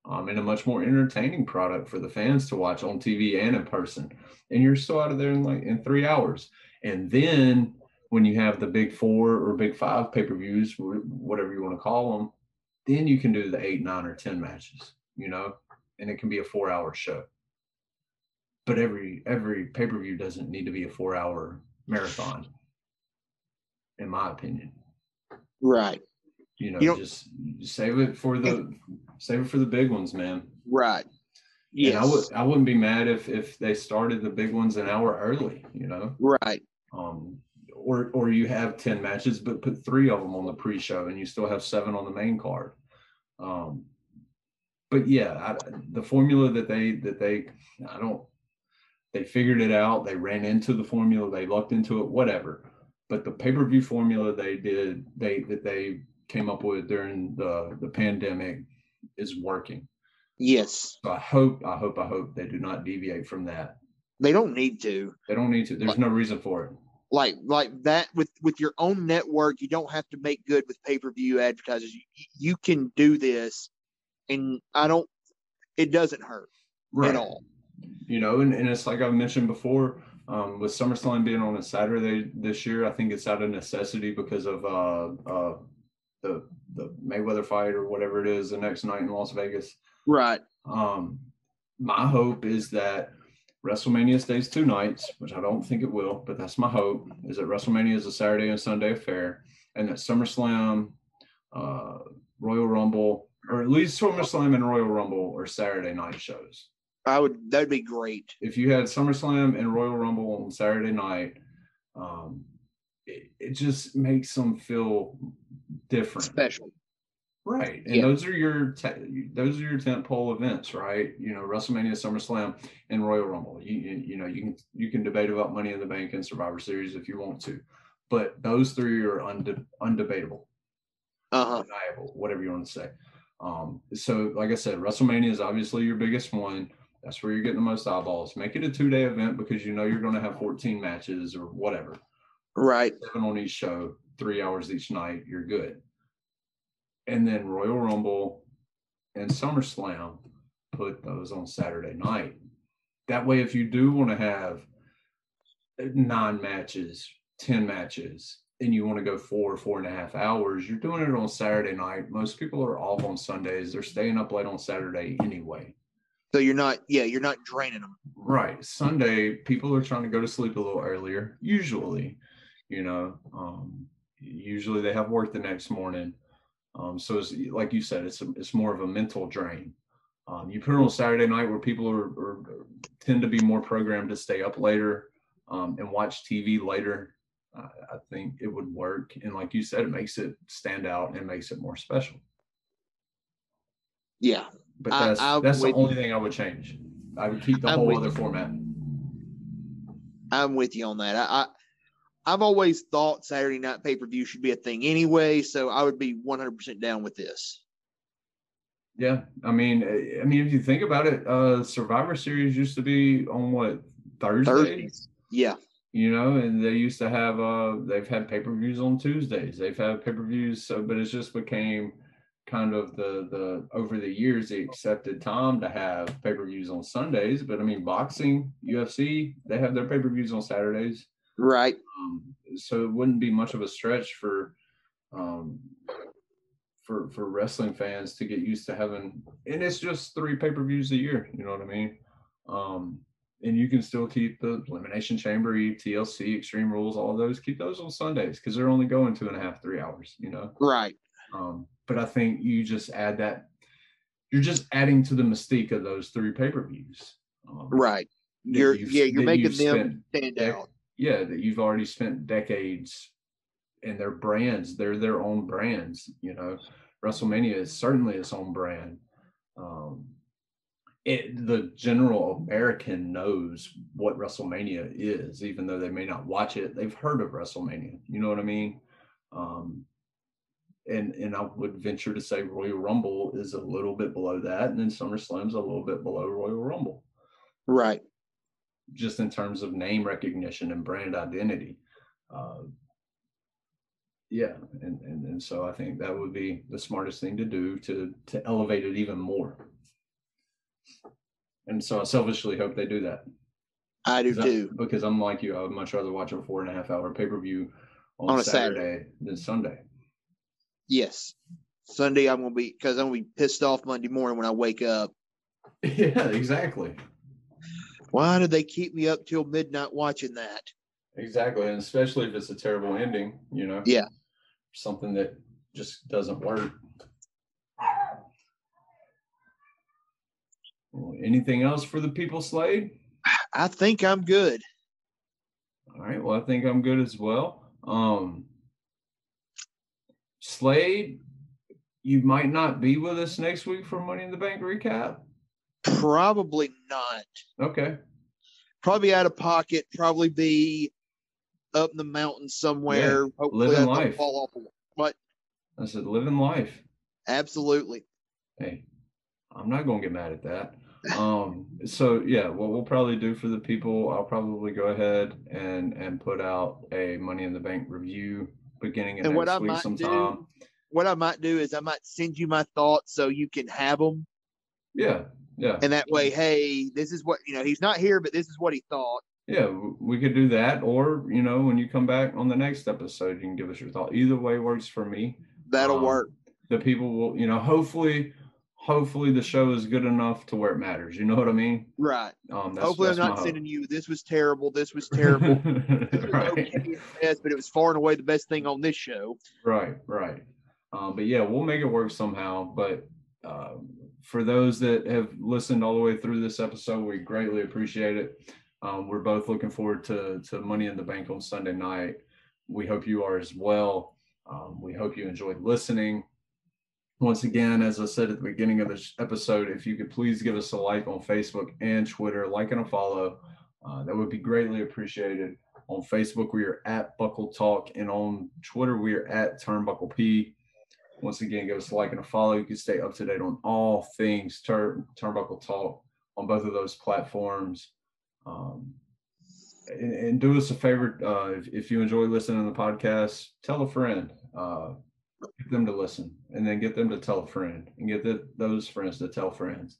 um, and a much more entertaining product for the fans to watch on TV and in person. And you're still out of there in like in three hours. And then when you have the big four or big five pay per views, whatever you want to call them, then you can do the eight, nine, or 10 matches, you know, and it can be a four hour show. But every every pay per view doesn't need to be a four hour marathon, in my opinion. Right. You know, you just save it for the save it for the big ones, man. Right. Yeah. I would I wouldn't be mad if if they started the big ones an hour early, you know. Right. Um or or you have 10 matches but put 3 of them on the pre-show and you still have 7 on the main card. Um but yeah, I, the formula that they that they I don't they figured it out, they ran into the formula, they lucked into it, whatever. But the pay-per-view formula they did, they that they came up with during the the pandemic is working. Yes. So I hope, I hope, I hope they do not deviate from that. They don't need to. They don't need to. There's like, no reason for it. Like like that with with your own network, you don't have to make good with pay per view advertisers. You, you can do this, and I don't. It doesn't hurt right. at all. You know, and, and it's like I've mentioned before. Um, with SummerSlam being on a Saturday this year, I think it's out of necessity because of uh, uh, the the Mayweather fight or whatever it is the next night in Las Vegas. Right. Um, my hope is that WrestleMania stays two nights, which I don't think it will, but that's my hope. Is that WrestleMania is a Saturday and Sunday affair, and that SummerSlam, uh, Royal Rumble, or at least SummerSlam and Royal Rumble or Saturday night shows. I would that'd be great. If you had SummerSlam and Royal Rumble on Saturday night, um, it, it just makes them feel different, Special. right? And Yeah. those are your te- those are your tent pole events, right? You know, WrestleMania, SummerSlam, and Royal Rumble. You, you you know you can you can debate about Money in the Bank and Survivor Series if you want to, but those three are unde- undebatable Uh huh. undeniable, whatever you want to say. Um, so, like I said, WrestleMania is obviously your biggest one. That's where you're getting the most eyeballs. Make it a two day event because you know you're going to have 14 matches or whatever, Right. seven on each show, three hours each night. You're good. And then Royal Rumble and SummerSlam, put those on Saturday night. That way, if you do want to have nine matches, 10 matches, and you want to go four, four and a half hours, you're doing it on Saturday night. Most people are off on Sundays. They're staying up late on Saturday anyway. So you're not. Yeah, you're not draining them. Right. Sunday, people are trying to go to sleep a little earlier, usually, you know. Um, usually they have work the next morning. Um, so it's like you said, it's a, it's more of a mental drain. Um, you put it on Saturday night where people are, are tend to be more programmed to stay up later um, and watch TV later. I, I think it would work, and like you said, it makes it stand out and makes it more special. Yeah. But that's I'm that's the with you. only thing I would change. I would keep the I'm whole other you. format. I'm with you on that. I, I I've always thought Saturday night pay per view should be a thing anyway, so I would be 100 percent down with this. Yeah, I mean, eh, I mean, if you think about it, uh Survivor Series used to be on what Thursday, Thursdays. Yeah. You know, and they used to have uh they've had pay per views on Tuesdays. They've had pay per views, so but it's just became kind of the the over the years they accepted time to have pay per views on Sundays. But I mean, boxing, UFC, they have their pay per views on Saturdays. Right. Um, so it wouldn't be much of a stretch for um, for for wrestling fans to get used to having, and it's just three pay per views a year. You know what I mean? Um, and you can still keep the Elimination Chamber, TLC, Extreme Rules, all those. Keep those on Sundays because they're only going two and a half, three hours. You know. Right. Um, but I think you just add that. You're just adding to the mystique of those three pay per views. Um, Right. You're yeah, you're making them stand dec- out. yeah that you've already spent decades and their brands they're their own brands you know wrestlemania is certainly its own brand um it the general american knows what wrestlemania is even though they may not watch it they've heard of wrestlemania you know what i mean um and and i would venture to say royal rumble is a little bit below that and then summerslam's a little bit below royal rumble Right. just in terms of name recognition and brand identity. Uh, yeah, and, and and so I think that would be the smartest thing to do to to elevate it even more. And so I selfishly hope they do that. I do 'Cause I- too. because I'm like you, I would much rather watch a four and a half hour pay per view on, On a Saturday, Saturday. than Sunday. Yes. Sunday I'm gonna be because I'm gonna be pissed off Monday morning when I wake up. yeah, exactly. Why did they keep me up till midnight watching that? Exactly. And especially if it's a terrible ending, you know? Yeah. Something that just doesn't work. Well, anything else for the people, Slade? I think I'm good. All right. Well, I think I'm good as well. Um, Slade, you might not be with us next week for Money in the Bank recap. Probably not. Okay. Probably out of pocket. Probably be up in the mountains somewhere. Hopefully living life. fall off. But I said, living life. absolutely. hey, I'm not gonna get mad at that. Um, so yeah, what we'll probably do for the people, I'll probably go ahead and and put out a Money in the Bank review beginning of And what next I might sometime. do, what I might do is I might send you my thoughts so you can have them, Yeah, yeah, and that way, hey, this is what you know. He's not here, but this is what he thought. yeah. We could do that, or you know, when you come back on the next episode, you can give us your thought. Either way works for me. That'll Um, work. The people will, you know, hopefully, hopefully the show is good enough to where it matters. You know what I mean? Right. Um, that's, Hopefully, I'm that's my not hope. sending you. This was terrible. This was terrible. This was right. okay best, but it was far and away the best thing on this show. Right, right. Um, but yeah, we'll make it work somehow. But um, for those that have listened all the way through this episode, we greatly appreciate it. Um, we're both looking forward to, to Money in the Bank on Sunday night. We hope you are as well. Um, we hope you enjoyed listening. Once again, as I said at the beginning of this episode, if you could please give us a like on Facebook and Twitter, like and a follow, uh, that would be greatly appreciated. On Facebook, we are at Buckle Talk, and on Twitter, we are at Turnbuckle P. Once again, give us a like and a follow. You can stay up to date on all things turn, Turnbuckle Talk on both of those platforms. Um, and, and, do us a favor uh, if, if, you enjoy listening to the podcast, tell a friend, uh, get them to listen, and then get them to tell a friend, and get the, those friends to tell friends.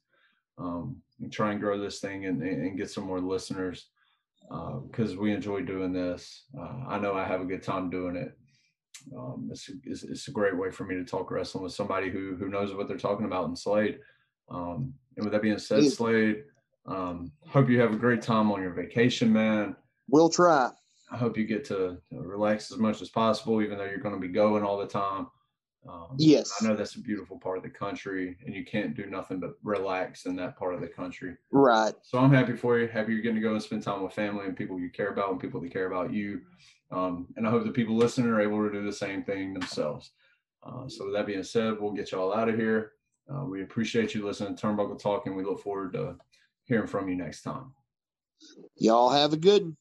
Um, and try and grow this thing and, and get some more listeners because uh, we enjoy doing this. Uh, I know I have a good time doing it. Um, it's, it's, it's, a great way for me to talk wrestling with somebody who who knows what they're talking about in Slade. Um, and with that being said, Slade, um, hope you have a great time on your vacation, man. We'll try. I hope you get to relax as much as possible, even though you're going to be going all the time. Um, yes. I know that's a beautiful part of the country, and you can't do nothing but relax in that part of the country. Right. So I'm happy for you. Happy you're getting to go and spend time with family and people you care about and people that care about you. Um, and I hope the people listening are able to do the same thing themselves. Uh, so with that being said, we'll get you all out of here. Uh, we appreciate you listening to Turnbuckle Talk, and we look forward to hearing from you next time. Y'all have a good.